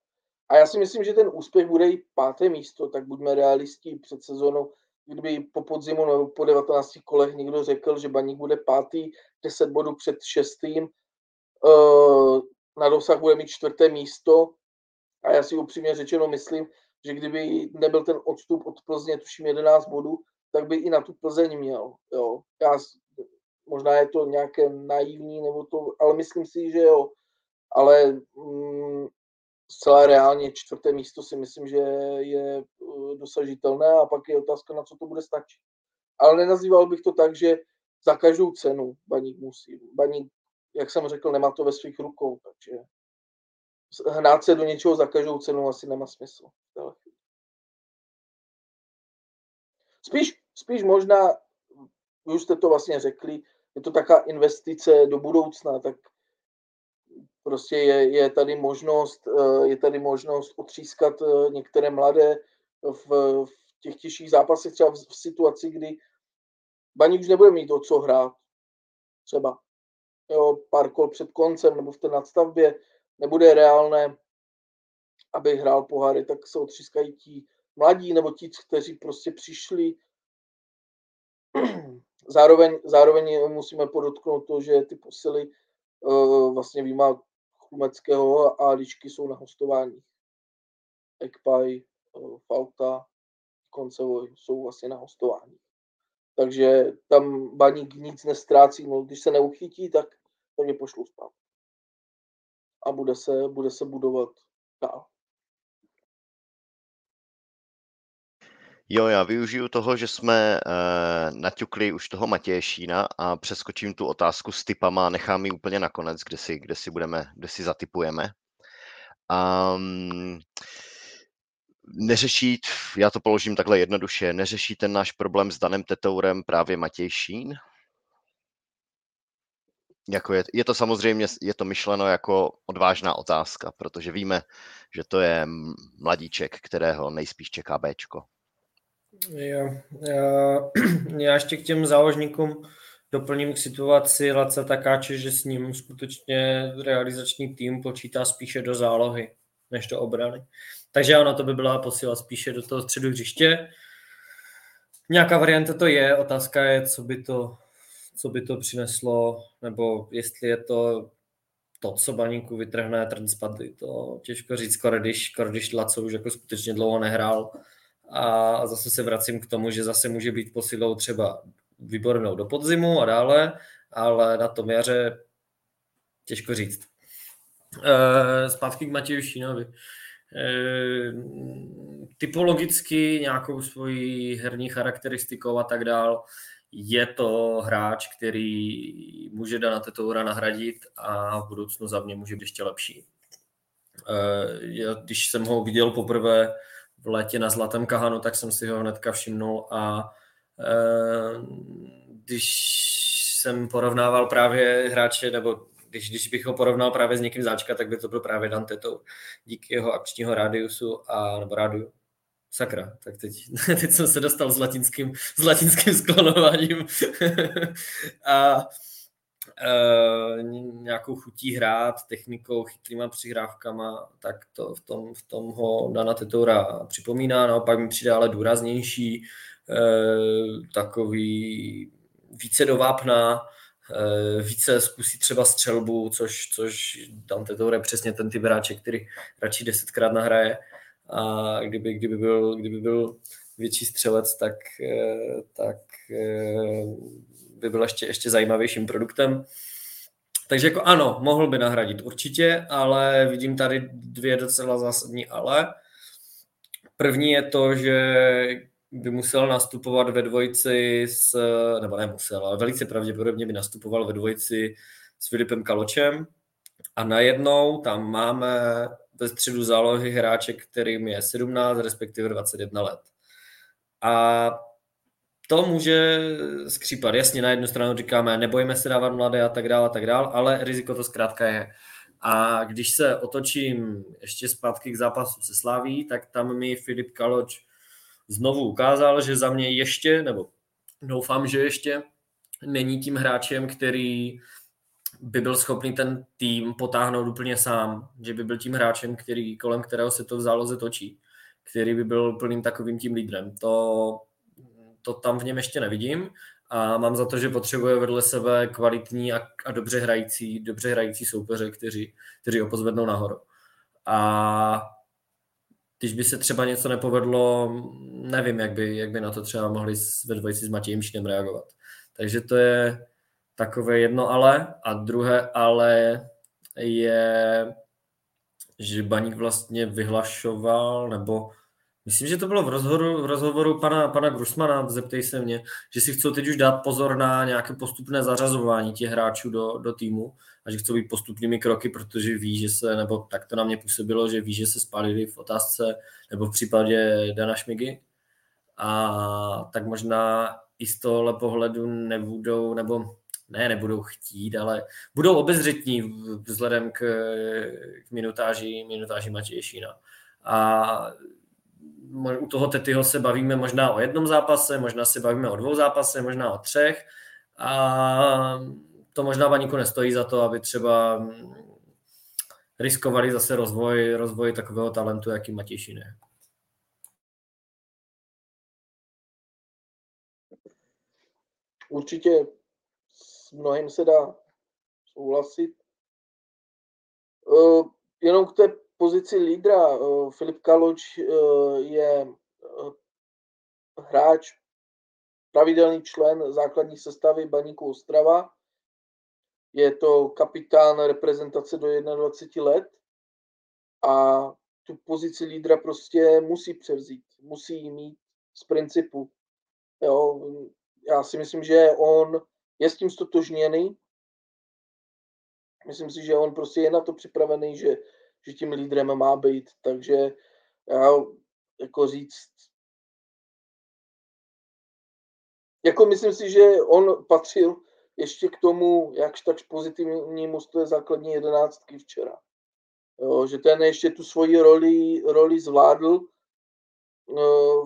A já si myslím, že ten úspěch bude i páté místo, tak buďme realisti před sezónou kdyby po podzimu nebo po 19 kolech někdo řekl, že Baník bude pátý, 10 bodů před šestým, eh, na dosah bude mít čtvrté místo a já si upřímně řečeno myslím, že kdyby nebyl ten odstup od Plzně, tuším 11 bodů, tak by i na tu Plzeň měl. Jo. Já, možná je to nějaké naivní, nebo to, ale myslím si, že jo. Ale mm, zcela reálně čtvrté místo si myslím, že je eh, dosažitelné a pak je otázka, na co to bude stačit. Ale nenazýval bych to tak, že za každou cenu baník musí. Baník, jak jsem řekl, nemá to ve svých rukou, takže hnát se do něčeho za každou cenu asi nemá smysl. Spíš, spíš možná, už jste to vlastně řekli, je to taká investice do budoucna, tak prostě je, je tady možnost, eh, je tady možnost otřískat eh, některé mladé v, v těch těžších zápasech, třeba v, v situaci, kdy Baník už nebude mít o co hrát. Třeba jo, pár kol před koncem nebo v té nadstavbě nebude reálné, aby hrál poháry, tak se otřískají ti mladí nebo ti, kteří prostě přišli. Zároveň, zároveň musíme podotknout to, že ty posily uh, vlastně výjima Chlumeckého a Ličky jsou na hostování. Ekpaj, eh, Falta, Koncevoj jsou vlastně na hostování. Takže tam baník nic nestrácí, no, když se neuchytí, tak, tak je pošlu zpátky. A bude se, bude se budovat dál. Jo, já využiju toho, že jsme uh, naťukli už toho Matěje Šína a přeskočím tu otázku s typama a nechám ji úplně nakonec, kde si, kde si budeme, kde si zatypujeme. Um, neřeší, já to položím takhle jednoduše, neřeší ten náš problém s Danem Tetourem právě Matěj Šín? Jako je, je to samozřejmě, je to myšleno jako odvážná otázka, protože víme, že to je mladíček, kterého nejspíš čeká Bčko. Jo, já, já ještě k těm záložníkům doplním k situaci Laca Takáče, že s ním skutečně realizační tým počítá spíše do zálohy, než do obrany. Takže ona to by byla posila spíše do toho středu hřiště. Nějaká varianta to je, otázka je, co by to, co by to přineslo, nebo jestli je to to, co baníku vytrhne transpadly, to těžko říct, skoro když, když Laco už jako skutečně dlouho nehrál. A zase se vracím k tomu, že zase může být posilou třeba výbornou do podzimu a dále, ale na tom jaře těžko říct. E, zpátky k Matěju Šínovi. E, typologicky nějakou svojí herní charakteristikou a tak dál je to hráč, který může Dana Tetoura nahradit a v budoucnu za mě může být ještě lepší. E, já, když jsem ho viděl poprvé v létě na Zlatém Kahanu, tak jsem si ho hnedka všimnul a Eh, když jsem porovnával právě hráče, nebo když, když bych ho porovnal právě s někým záčka, tak by to byl právě Dante to díky jeho akčního rádiusu a nebo rádiu. Sakra, tak teď, teď jsem se dostal s latinským, s latinským sklonováním. a e, nějakou chutí hrát, technikou, chytrýma přihrávkama, tak to v tom, v tom ho Dana Tetoura připomíná, naopak mi přijde ale důraznější, Eh, takový více do vápna, eh, více zkusí třeba střelbu, což, což Dante Toure přesně ten typ hráče, který radši desetkrát nahraje. A kdyby, kdyby, byl, kdyby byl větší střelec, tak, eh, tak by byl ještě, ještě zajímavějším produktem. Takže jako ano, mohl by nahradit určitě, ale vidím tady dvě docela zásadní ale. První je to, že by musel nastupovat ve dvojici s, nebo nemusel, ale velice pravděpodobně by nastupoval ve dvojici s Filipem Kaločem a najednou tam máme ve středu zálohy hráče, kterým je 17, respektive 21 let. A to může skřípat. Jasně, na jednu stranu říkáme, nebojíme se dávat mladé a tak dále, a tak dále, ale riziko to zkrátka je. A když se otočím ještě zpátky k zápasu se Slaví, tak tam mi Filip Kaloč znovu ukázal, že za mě ještě, nebo doufám, že ještě není tím hráčem, který by byl schopný ten tým potáhnout úplně sám, že by byl tím hráčem, který, kolem kterého se to v záloze točí, který by byl plným takovým tím lídrem. To, to tam v něm ještě nevidím a mám za to, že potřebuje vedle sebe kvalitní a, a dobře hrající, dobře hrající soupeře, kteří, kteří ho pozvednou nahoru. A když by se třeba něco nepovedlo, nevím, jak by, jak by na to třeba mohli ve dvojici s Matějem Šinem reagovat. Takže to je takové jedno ale. A druhé ale je, že Baník vlastně vyhlašoval, nebo myslím, že to bylo v rozhovoru, v rozhovoru pana, pana Grusmana, zeptej se mě, že si chcou teď už dát pozor na nějaké postupné zařazování těch hráčů do, do týmu a že chcou být postupnými kroky, protože ví, že se, nebo tak to na mě působilo, že ví, že se spálili v otázce, nebo v případě Dana Šmigy. A tak možná i z tohohle pohledu nebudou, nebo ne, nebudou chtít, ale budou obezřetní vzhledem k, k minutáži, minutáži Matěje Šína. A u toho Tetyho se bavíme možná o jednom zápase, možná se bavíme o dvou zápase, možná o třech. A to možná Baníku nestojí za to, aby třeba mm, riskovali zase rozvoj, rozvoj takového talentu, jaký Matěj Šine. Určitě s mnohým se dá souhlasit. Uh, jenom k té pozici lídra. Uh, Filip Kaloč uh, je hráč, pravidelný člen základní sestavy Baníku Ostrava je to kapitán reprezentace do 21 let a tu pozici lídra prostě musí převzít, musí ji mít z principu. Jo, já si myslím, že on je s tím stotožněný. Myslím si, že on prostě je na to připravený, že, že tím lídrem má být. Takže já jako říct, jako myslím si, že on patřil ještě k tomu, jakž takž pozitivnímu z té základní jedenáctky včera. Jo, že ten ještě tu svoji roli, roli zvládl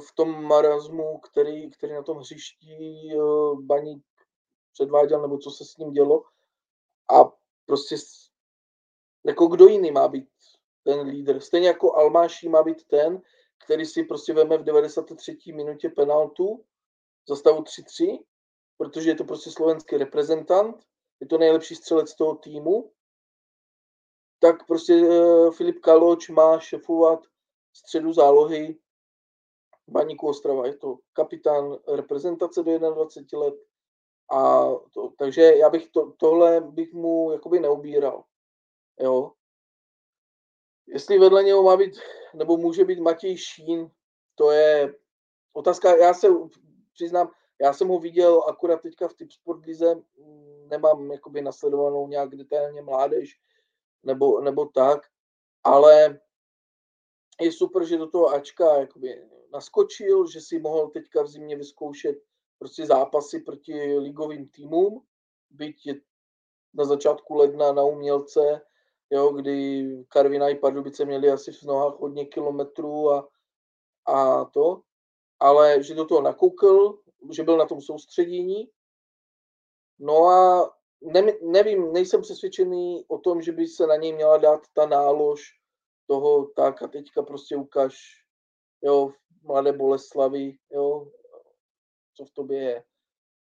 v tom marazmu, který, který na tom hřišti Baník předváděl, nebo co se s ním dělo. A prostě jako kdo jiný má být ten lídr. Stejně jako Almáší má být ten, který si prostě veme v 93. minutě penaltu za stavu 3-3, protože je to prostě slovenský reprezentant, je to nejlepší střelec toho týmu, tak prostě uh, Filip Kaloč má šefovat středu zálohy Baníku Ostrava. Je to kapitán reprezentace do 21 let. A to, takže já bych to, tohle bych mu jakoby neubíral. Jo. Jestli vedle něho má být, nebo může být Matěj Šín, to je otázka, já se přiznám, já jsem ho viděl akurát teďka v Tip Sport Lize, nemám jakoby nasledovanou nějak detailně mládež, nebo, nebo tak, ale je super, že do toho Ačka jakoby naskočil, že si mohl teďka v zimě vyzkoušet prostě zápasy proti ligovým týmům, byť je na začátku ledna na umělce, jo, kdy Karvina i Pardubice měli asi v nohách hodně kilometrů a, a to, ale že do toho nakoukl, že byl na tom soustředění. No a ne, nevím, nejsem přesvědčený o tom, že by se na něj měla dát ta nálož toho tak a teďka prostě ukáž, jo, mladé Boleslavy, jo, co v tobě je.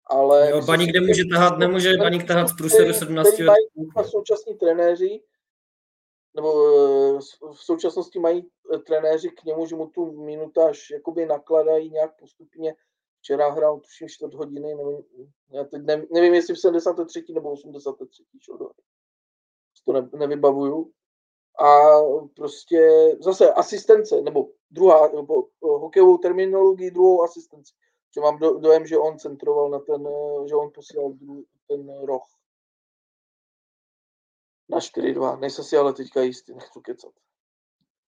Ale jo, baník nemůže tahat, nemůže baník tahat z průseru 17 let. Současní trenéři, nebo eh, v současnosti mají eh, trenéři k němu, že mu tu minutáž jakoby nakladají nějak postupně. Včera hrál tuším čtvrt hodiny, nevím, já teď nevím, nevím jestli v 73. nebo 83. šel do To ne, nevybavuju. A prostě zase asistence, nebo druhá, nebo eh, hokejovou terminologii, druhou asistenci. Že mám do, dojem, že on centroval na ten, že on posílal ten roh na 4-2. Nejsem si ale teďka jistý, nechci kecat.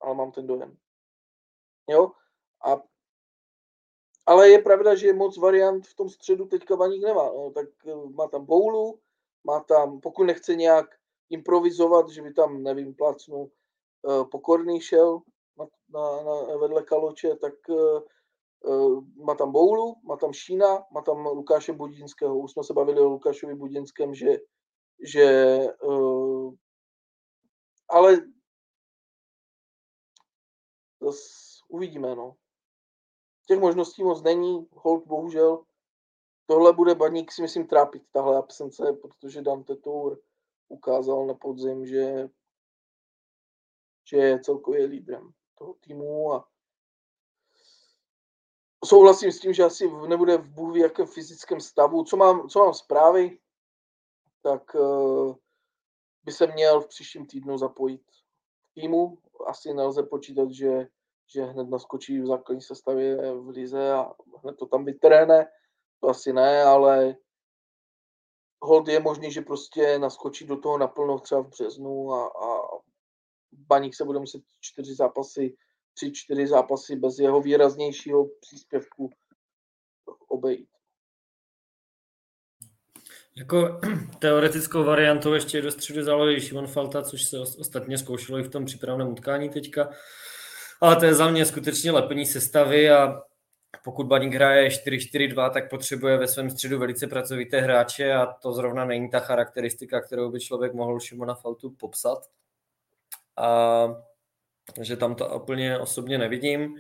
Ale mám ten dojem. Jo? A, ale je pravda, že moc variant v tom středu teďka Vaník nemá. No, tak eh, má tam boulu, má tam, pokud nechce nějak improvizovat, že by tam, nevím, plácnu uh, pokorný šel na, na, na, vedle Kaloče, tak uh, má tam Boulu, má tam Šína, má tam Lukáše Budinského. Už jsme se bavili o Lukášovi Budinském, že že uh, ale zase uvidíme, no. Těch možností moc není, hold bohužel. Tohle bude baník si myslím trápit, tahle absence, protože Dante Tour ukázal na podzim, že, že je celkově lídrem toho týmu a souhlasím s tím, že asi nebude v bůh jakém fyzickém stavu. Co mám, co mám zprávy, tak uh, by se měl v příštím týdnu zapojit v týmu. Asi nelze počítat, že, že hned naskočí v základní sestavě v lize a hned to tam vytréne. To asi ne, ale hold je možný, že prostě naskočí do toho naplno třeba v březnu a, a Baník se bude muset čtyři zápasy, tři, čtyři zápasy bez jeho výraznějšího příspěvku obejít. Jako teoretickou variantou ještě do středu zálohy Šimon Falta, což se ostatně zkoušelo i v tom přípravném utkání teďka. Ale to je za mě skutečně lepení sestavy a pokud Baník hraje 4-4-2, tak potřebuje ve svém středu velice pracovité hráče a to zrovna není ta charakteristika, kterou by člověk mohl Šimona Faltu popsat. A že tam to úplně osobně nevidím.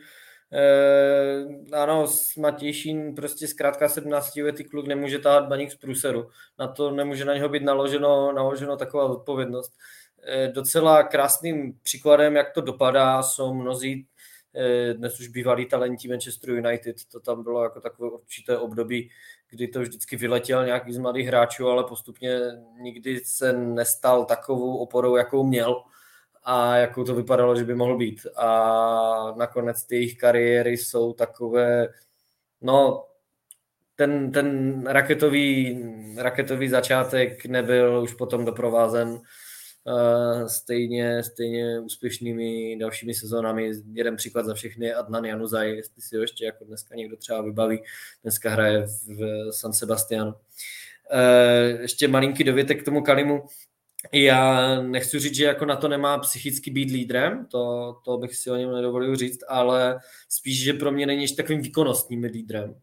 Eh, ano, s Matějšín prostě zkrátka 17 letý kluk nemůže tahat baník z průseru. Na to nemůže na něho být naloženo, naloženo taková odpovědnost. Eh, docela krásným příkladem, jak to dopadá, jsou mnozí eh, dnes už bývalí talenti Manchester United. To tam bylo jako takové určité období, kdy to vždycky vyletěl nějaký z mladých hráčů, ale postupně nikdy se nestal takovou oporou, jakou měl a jakou to vypadalo, že by mohl být. A nakonec ty jejich kariéry jsou takové, no, ten, ten raketový, raketový začátek nebyl už potom doprovázen uh, stejně, stejně úspěšnými dalšími sezónami. Jeden příklad za všechny Adnan Januzaj, jestli si ho ještě jako dneska někdo třeba vybaví. Dneska hraje v San Sebastianu. Uh, ještě malinký dovětek k tomu Kalimu já nechci říct, že jako na to nemá psychicky být lídrem, to, to bych si o něm nedovolil říct, ale spíš, že pro mě není ještě takovým výkonnostním lídrem.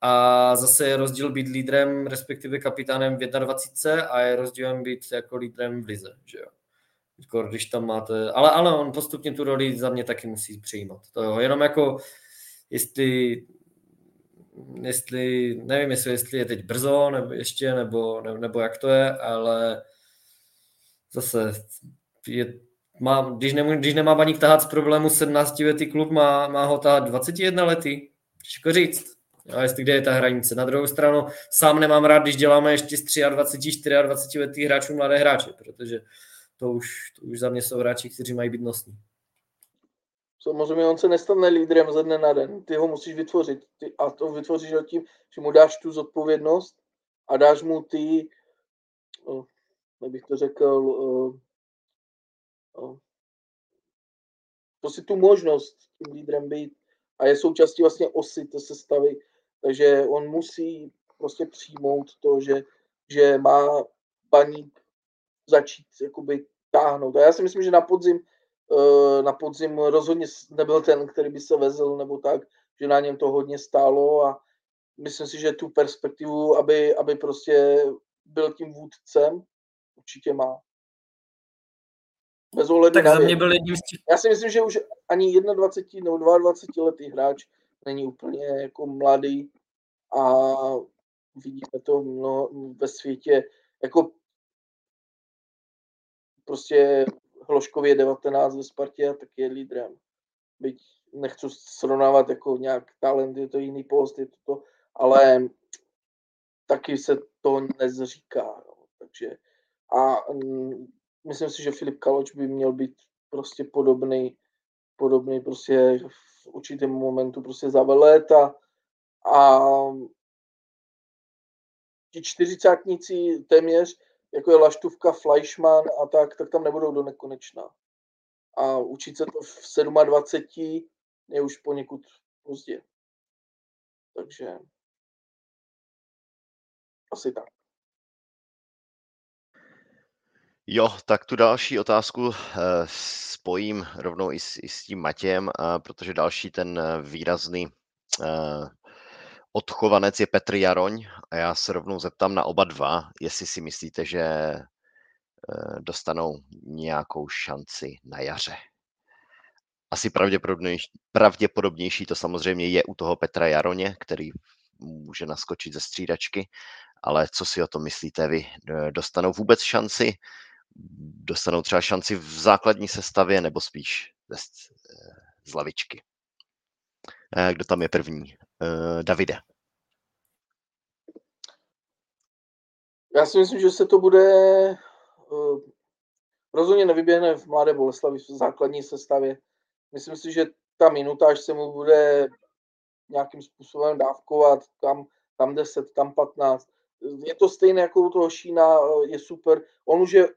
A zase je rozdíl být lídrem, respektive kapitánem v 21 a je rozdílem být jako lídrem v lize, že jo. Jako když tam máte, ale, ale on postupně tu roli za mě taky musí přijímat. To jo, jenom jako jestli jestli, nevím, jestli, jestli je teď brzo, nebo ještě, nebo, nebo, nebo jak to je, ale zase je, má, když, nemů, když nemá baník tahat z problému 17 letý klub, má, má ho tahat 21 lety, těžko říct. A jestli kde je ta hranice. Na druhou stranu sám nemám rád, když děláme ještě z 23, 24 letých hráčů mladé hráče, protože to už, to už za mě jsou hráči, kteří mají být nosní. Samozřejmě on se nestane lídrem ze dne na den. Ty ho musíš vytvořit. Ty, a to vytvoříš tím, že mu dáš tu zodpovědnost a dáš mu ty, jak bych to řekl, prostě tu možnost tím lídrem být. A je součástí vlastně osy té sestavy, takže on musí prostě přijmout to, že, že má baník začít jakoby táhnout. A já si myslím, že na podzim Eh, na podzim rozhodně nebyl ten, který by se vezl nebo tak, že na něm to hodně stálo a myslím si, že tu perspektivu, aby, aby prostě byl tím vůdcem, určitě má. Bez ohledu tak na za mě byl jedním z těch... Já si myslím, že už ani 21 nebo 22 letý hráč není úplně jako mladý a vidíme to no, ve světě jako prostě Hloškově 19 ve Spartě a taky je lídrem. Byť nechci srovnávat jako nějak talent, je to jiný post, je to to, ale taky se to nezříká. No. Takže a mm, myslím si, že Filip Kaloč by měl být prostě podobný, podobný prostě v určitém momentu prostě za léta a ti čtyřicátníci téměř jako je Laštůvka, Fleischmann a tak, tak tam nebudou do nekonečna. A učit se to v 27 je už poněkud pozdě. Takže asi tak. Jo, tak tu další otázku eh, spojím rovnou i s, i s tím Matějem, eh, protože další ten eh, výrazný odchovanec je Petr Jaroň a já se rovnou zeptám na oba dva, jestli si myslíte, že dostanou nějakou šanci na jaře. Asi pravděpodobnější, pravděpodobnější to samozřejmě je u toho Petra Jaroně, který může naskočit ze střídačky, ale co si o tom myslíte vy? Dostanou vůbec šanci? Dostanou třeba šanci v základní sestavě nebo spíš z, z lavičky? Eh, kdo tam je první? Eh, Davide. Já si myslím, že se to bude rozhodně nevyběhne v Mladé Boleslavi v základní sestavě. Myslím si, že ta minutáž se mu bude nějakým způsobem dávkovat, tam, tam 10, tam 15. Je to stejné jako u toho Šína, je super. On už je,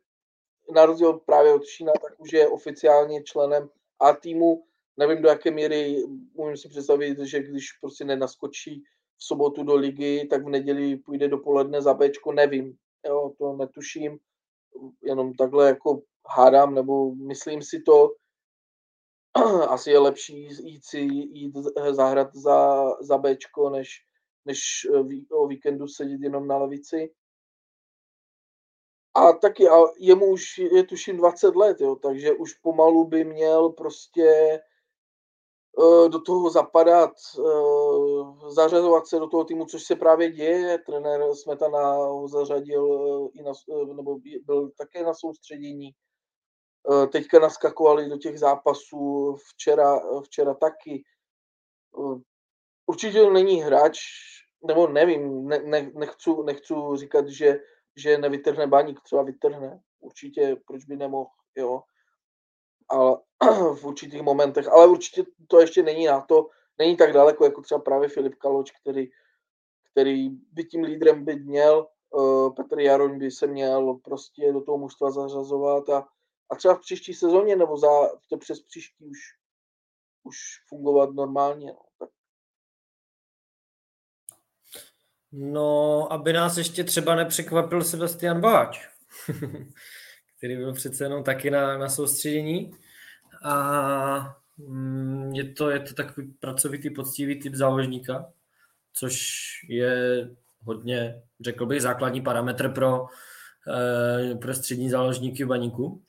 na rozdíl právě od Šína, tak už je oficiálně členem A týmu. Nevím, do jaké míry umím si představit, že když prostě nenaskočí v sobotu do ligy, tak v neděli půjde dopoledne za Bčko, nevím, jo, to netuším, jenom takhle jako hádám, nebo myslím si to, asi je lepší jít si jít zahrát za, za Bčko, než, než o víkendu sedět jenom na levici. A taky, a jemu už je tuším 20 let, jo, takže už pomalu by měl prostě Eh, do toho zapadat, eh, zařazovat se do toho týmu, což se právě děje. Trenér Smetana ho zařadil eh, i na, nebo byl také na soustředění. Teďka naskakovali do těch zápasů, včera, včera taky. Určitě není hráč, nebo nevím, ne, ne, nechci, nechci říkat, že, že nevytrhne baník, třeba vytrhne. Určitě, proč by nemohl, jo ale v určitých momentech, ale určitě to ještě není na to, není tak daleko, jako třeba právě Filip Kaloč, který, který by tím lídrem být měl, uh, Petr Jaroň by se měl prostě do toho mužstva zařazovat a, a třeba v příští sezóně nebo za to přes příští už, už fungovat normálně. No. No, aby nás ještě třeba nepřekvapil Sebastian Báč. který byl přece jenom taky na, na soustředění. A mm, je to, je to takový pracovitý, poctivý typ záložníka, což je hodně, řekl bych, základní parametr pro, eh, pro střední záložníky v baníku.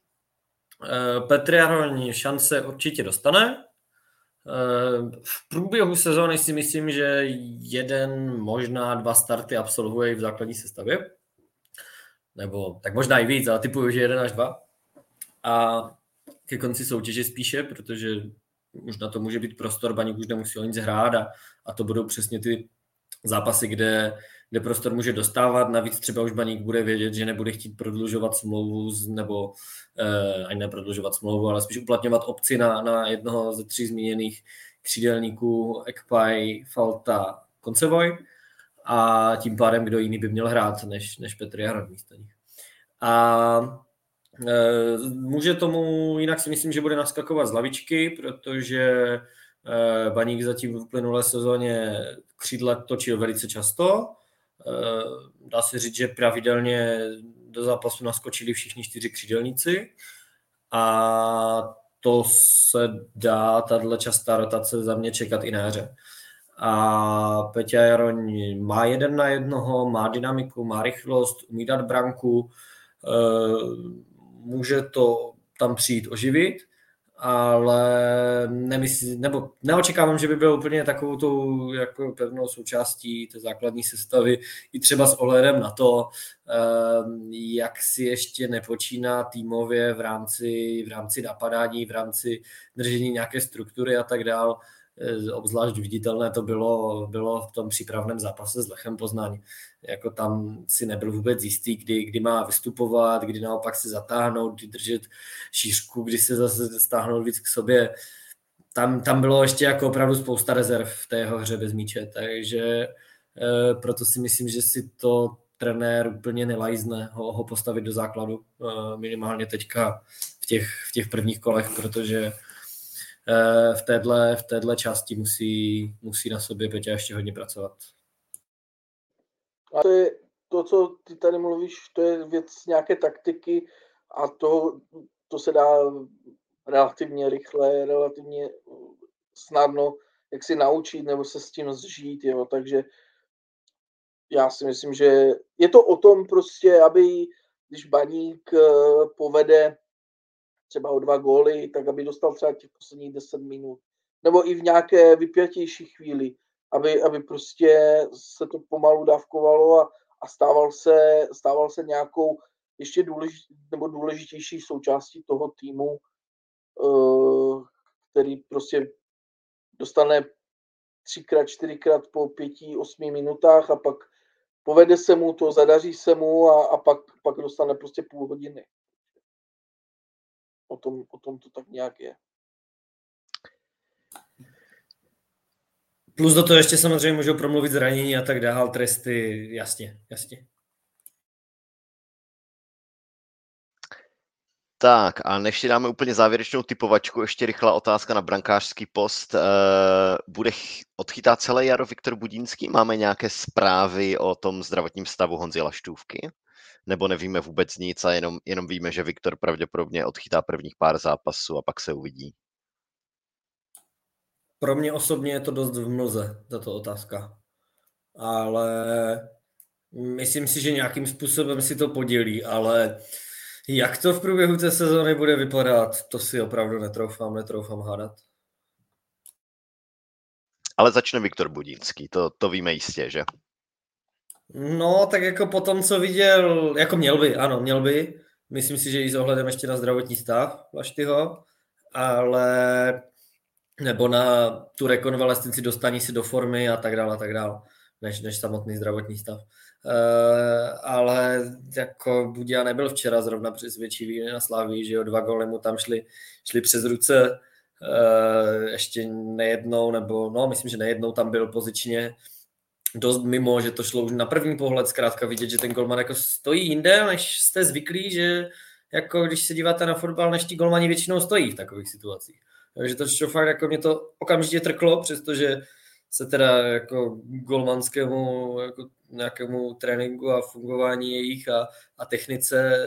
Eh, Petr Jaroň šance určitě dostane. Eh, v průběhu sezóny si myslím, že jeden, možná dva starty absolvuje v základní sestavě. Nebo tak možná i víc, ale typuju, že jeden až dva. A ke konci soutěže spíše, protože už na to může být prostor, Baník už nemusí o nic hrát a, a to budou přesně ty zápasy, kde, kde prostor může dostávat. Navíc třeba už Baník bude vědět, že nebude chtít prodlužovat smlouvu, nebo eh, ani neprodlužovat smlouvu, ale spíš uplatňovat opci na, na jednoho ze tří zmíněných křídelníků Ekpaj, Falta, Koncevoj a tím pádem kdo jiný by měl hrát než, než Petr Jahrad místo nich. A e, může tomu, jinak si myslím, že bude naskakovat z lavičky, protože e, Baník zatím v uplynulé sezóně křídle točil velice často. E, dá se říct, že pravidelně do zápasu naskočili všichni čtyři křídelníci a to se dá, tahle častá rotace za mě čekat i na jaře. A Peťa Jaroň má jeden na jednoho, má dynamiku, má rychlost, umí dát branku, může to tam přijít oživit, ale nemyslí, nebo neočekávám, že by byl úplně takovou tou jako pevnou součástí té základní sestavy, i třeba s ohledem na to, ehm, jak si ještě nepočíná týmově v rámci, v rámci napadání, v rámci držení nějaké struktury a tak dál. Eh, obzvlášť viditelné to bylo, bylo v tom přípravném zápase s Lechem Poznaň. Jako tam si nebyl vůbec jistý, kdy, kdy má vystupovat, kdy naopak se zatáhnout, kdy držet šířku, kdy se zase stáhnout víc k sobě. Tam, tam bylo ještě jako opravdu spousta rezerv v té jeho hře bez míče, takže e, proto si myslím, že si to trenér úplně nelajzne ho, ho postavit do základu, e, minimálně teďka v těch, v těch prvních kolech, protože Eh, v téhle, v téhle části musí, musí na sobě Peťa ještě hodně pracovat. A to je to, co ty tady mluvíš, to je věc nějaké taktiky a to, to se dá relativně rychle, relativně snadno jak si naučit nebo se s tím zžít, jo, takže já si myslím, že je to o tom prostě, aby když baník eh, povede třeba o dva góly, tak aby dostal třeba těch posledních 10 minut. Nebo i v nějaké vypjatější chvíli, aby, aby prostě se to pomalu dávkovalo a, a stával, se, stával se nějakou ještě důležit, nebo důležitější součástí toho týmu, uh, který prostě dostane třikrát, čtyřikrát po pěti, osmi minutách a pak povede se mu to, zadaří se mu a, a pak, pak dostane prostě půl hodiny o tom, o tom to tak nějak je. Plus do toho ještě samozřejmě můžou promluvit zranění a tak dál, tresty, jasně, jasně. Tak a než si dáme úplně závěrečnou typovačku, ještě rychlá otázka na brankářský post. Bude odchytat celé jaro Viktor Budínský? Máme nějaké zprávy o tom zdravotním stavu Honzy Laštůvky? Nebo nevíme vůbec nic a jenom, jenom víme, že Viktor pravděpodobně odchytá prvních pár zápasů a pak se uvidí? Pro mě osobně je to dost v mlze, tato otázka. Ale myslím si, že nějakým způsobem si to podělí, ale jak to v průběhu té sezóny bude vypadat, to si opravdu netroufám, netroufám hádat. Ale začne Viktor Budínský, to, to víme jistě, že? No, tak jako po tom, co viděl, jako měl by, ano, měl by. Myslím si, že i s ohledem ještě na zdravotní stav Laštyho, ale nebo na tu rekonvalescenci dostání si do formy a tak dále a tak dále, než, než samotný zdravotní stav. Uh, ale jako Budia nebyl včera zrovna přesvědčivý na Slaví, že jo, dva góly mu tam šli, šli přes ruce, uh, ještě nejednou, nebo no, myslím, že nejednou tam byl pozičně, dost mimo, že to šlo už na první pohled zkrátka vidět, že ten golman jako stojí jinde, než jste zvyklí, že jako když se díváte na fotbal, než ti golmani většinou stojí v takových situacích. Takže to čo fakt jako mě to okamžitě trklo, přestože se teda jako golmanskému jako nějakému tréninku a fungování jejich a, a technice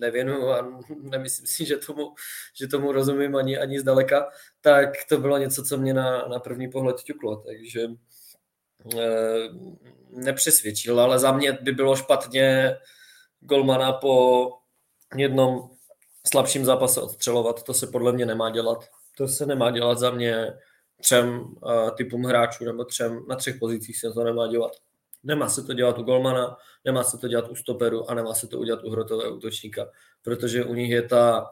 nevěnuju a nemyslím si, že tomu, že tomu rozumím ani, ani zdaleka, tak to bylo něco, co mě na, na první pohled ťuklo, takže nepřesvědčil, ale za mě by bylo špatně golmana po jednom slabším zápase odstřelovat, to se podle mě nemá dělat. To se nemá dělat za mě třem uh, typům hráčů nebo třem, na třech pozicích se to nemá dělat. Nemá se to dělat u golmana, nemá se to dělat u stoperu a nemá se to udělat u hrotového útočníka, protože u nich je ta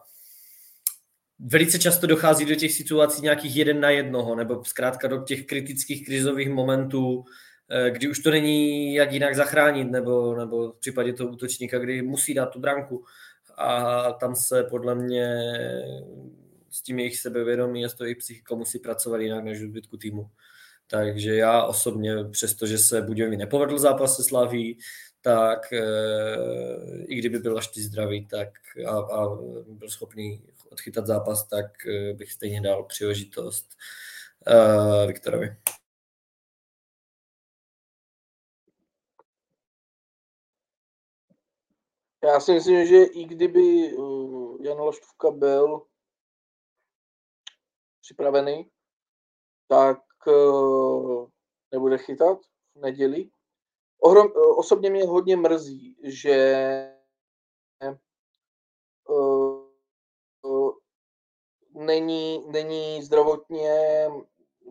velice často dochází do těch situací nějakých jeden na jednoho, nebo zkrátka do těch kritických krizových momentů, eh, kdy už to není jak jinak zachránit, nebo, nebo v případě toho útočníka, kdy musí dát tu branku. A tam se podle mě s tím jejich sebevědomí a s tou jejich psychikou musí pracovat jinak než zbytku týmu. Takže já osobně, přestože se Budějovi nepovedl zápas se Slaví, tak e, i kdyby byl až ty zdravý tak a, a byl schopný odchytat zápas, tak e, bych stejně dal příležitost e, Viktorovi. Já si myslím, že i kdyby Jan Laštůvka byl připravený, tak uh, nebude chytat v neděli. Ohrom, uh, osobně mě hodně mrzí, že uh, uh, není, není zdravotně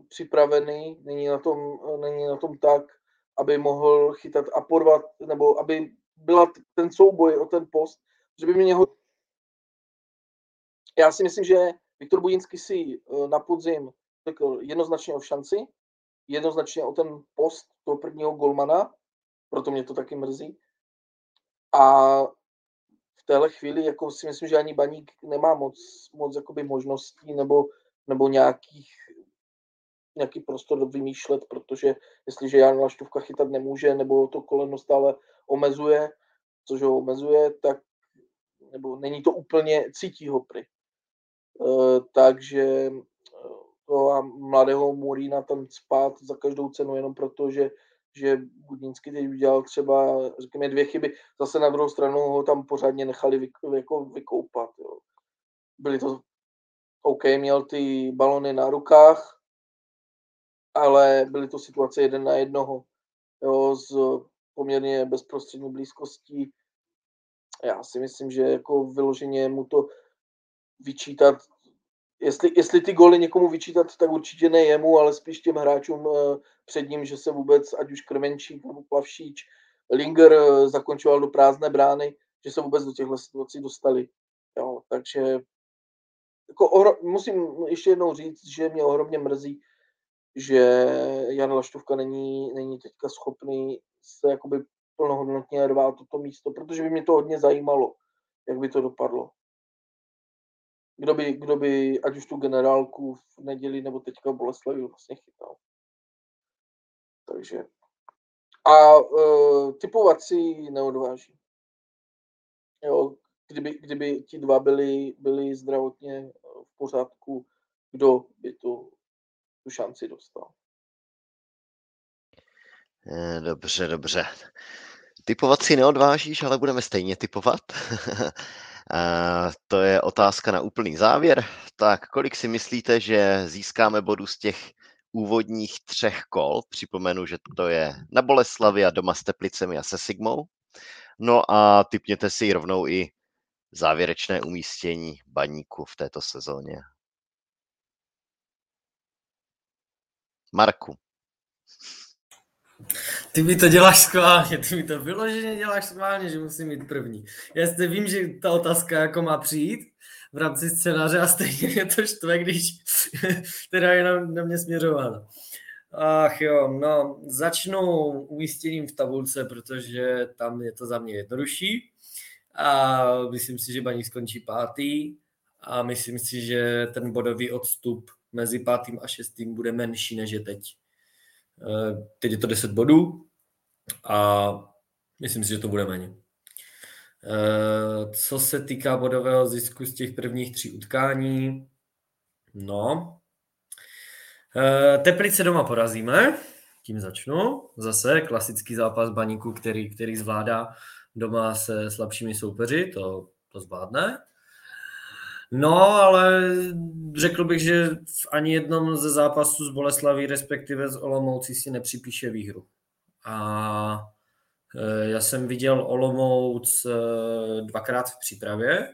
připravený, není na, tom, není na tom tak, aby mohl chytat a porvat, nebo aby byla ten souboj o ten post, že by mě ho... Já si myslím, že Viktor Budinský si na podzim řekl jednoznačně o šanci, jednoznačně o ten post toho prvního golmana, proto mě to taky mrzí. A téhle chvíli jako si myslím, že ani Baník nemá moc, moc jakoby možností nebo, nebo nějakých, nějaký prostor vymýšlet, protože jestliže Jan Laštůvka chytat nemůže, nebo to koleno stále omezuje, což ho omezuje, tak nebo není to úplně, cítí ho pry. E, takže toho mladého Murína tam spát za každou cenu jenom proto, že, že Budnický teď udělal třeba, řekněme, dvě chyby. Zase na druhou stranu ho tam pořádně nechali vy, jako vykoupat. Jo. Byly to OK, měl ty balony na rukách, ale byly to situace jeden na jednoho. Jo, z poměrně bezprostřední blízkostí. Já si myslím, že jako vyloženě mu to vyčítat jestli, jestli ty góly někomu vyčítat, tak určitě ne jemu, ale spíš těm hráčům eh, před ním, že se vůbec, ať už Krmenčík nebo Plavšíč, Linger eh, zakončoval do prázdné brány, že se vůbec do těchto situací dostali. Jo, takže jako ohro, musím ještě jednou říct, že mě ohromně mrzí, že Jan Laštůvka není, není teďka schopný se jakoby plnohodnotně rvát toto místo, protože by mě to hodně zajímalo, jak by to dopadlo kdo by, kdo by ať už tu generálku v neděli nebo teďka Boleslavi vlastně chytal. Takže a uh, typovat si neodváží. Jo, kdyby, kdyby ti dva byli, byli zdravotně v pořádku, kdo by tu, tu šanci dostal. Eh, dobře, dobře. Typovat si neodvážíš, ale budeme stejně typovat. to je otázka na úplný závěr. Tak kolik si myslíte, že získáme bodů z těch úvodních třech kol? Připomenu, že to je na Boleslavi a doma s Teplicemi a se Sigmou. No a typněte si rovnou i závěrečné umístění baníku v této sezóně. Marku. Ty mi to děláš schválně, ty mi to vyloženě děláš schválně, že musím mít první. Já si vím, že ta otázka jako má přijít v rámci scénáře a stejně mě to štve, když teda je na, na mě směřována. Ach jo, no, začnu umístěním v tabulce, protože tam je to za mě jednodušší a myslím si, že Baník skončí pátý a myslím si, že ten bodový odstup mezi pátým a šestým bude menší než je teď. Eh, teď je to 10 bodů a myslím si, že to bude méně. Eh, co se týká bodového zisku z těch prvních tří utkání, no, Eh, Teplice doma porazíme, tím začnu. Zase klasický zápas baníku, který, který zvládá doma se slabšími soupeři, to, to zvládne. No, ale řekl bych, že v ani jednom ze zápasů z Boleslaví, respektive z Olomoucí si nepřipíše výhru. A e, já jsem viděl Olomouc e, dvakrát v přípravě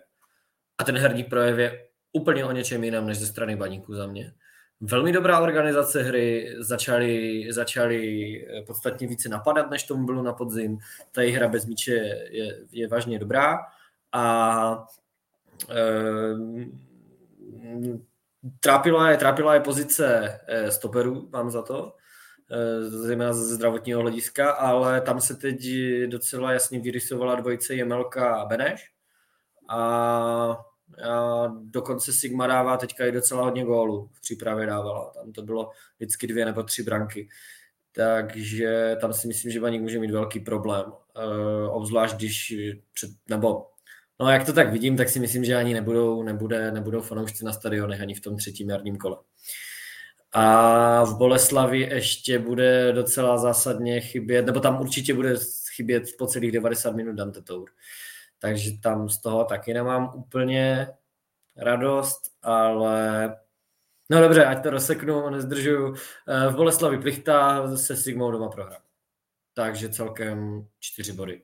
a ten herní projev je úplně o něčem jiném než ze strany baníku za mě. Velmi dobrá organizace hry, začali, začali e, podstatně více napadat, než tomu bylo na podzim. Ta hra bez míče je, je vážně dobrá a trápila je, trápila je pozice eh, stoperů, mám za to, eh, zejména ze zdravotního hlediska, ale tam se teď docela jasně vyrysovala dvojice Jemelka a Beneš a, a dokonce Sigma dává teďka i docela hodně gólů v přípravě dávala. Tam to bylo vždycky dvě nebo tři branky. Takže tam si myslím, že Baník může mít velký problém. Obzvlášť když před, nebo No jak to tak vidím, tak si myslím, že ani nebudou, nebude, nebudou fanoušci na stadionech ani v tom třetím jarním kole. A v Boleslavi ještě bude docela zásadně chybět, nebo tam určitě bude chybět po celých 90 minut Dante Tour. Takže tam z toho taky nemám úplně radost, ale no dobře, ať to rozseknu, nezdržuju. Eh, v Boleslavi Plichta se Sigmou doma prohrá. Takže celkem čtyři body.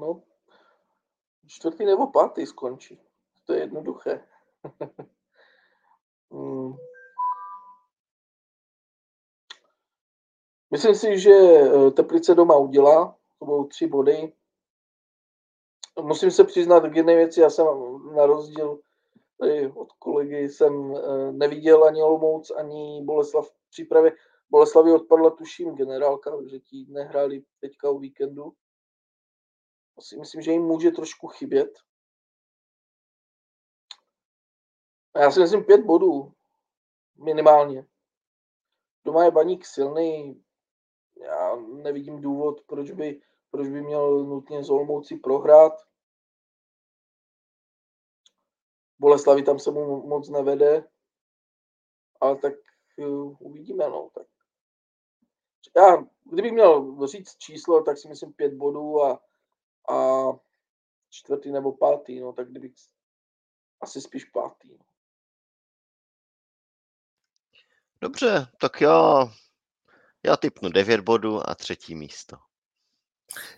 No, čtvrtý nebo pátý skončí. To je jednoduché. Hmm. Myslím si, že eh, Teplice doma udělá, to budou tři body. Musím se přiznat k jedné věci, já jsem na rozdíl od kolegy jsem eh, neviděl ani Olomouc, ani Boleslav v přípravě. Boleslavi odpadla, tuším, generálka, že ti nehráli teďka o víkendu si myslím, že jim může trošku chybět. A já si myslím pět bodů minimálně. Doma je baník silný. Já nevidím důvod, proč by, proč by měl nutně z Olomouci prohrát. Boleslavi tam se mu moc nevede, ale tak uh, uvidíme, no. Tak. Já, kdybych měl říct číslo, tak si myslím pět bodů a a čtvrtý nebo pátý, no tak kdybych asi spíš pátý. No. Dobře, tak já, já typnu 9 bodů a třetí místo.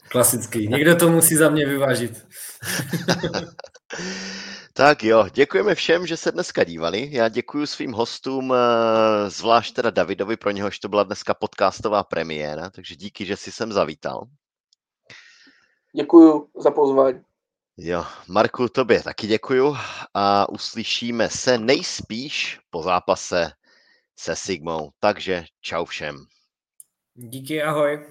Klasický. Někdo to musí za mě vyvážit. tak jo, děkujeme všem, že se dneska dívali. Já děkuji svým hostům, eh, zvlášť teda Davidovi, pro něhož to byla dneska podcastová premiéra, takže díky, že jsi sem zavítal. Děkuji za pozvání. Jo, Marku, tobě taky děkuju a uslyšíme se nejspíš po zápase se Sigmou. Takže čau všem. Díky, ahoj.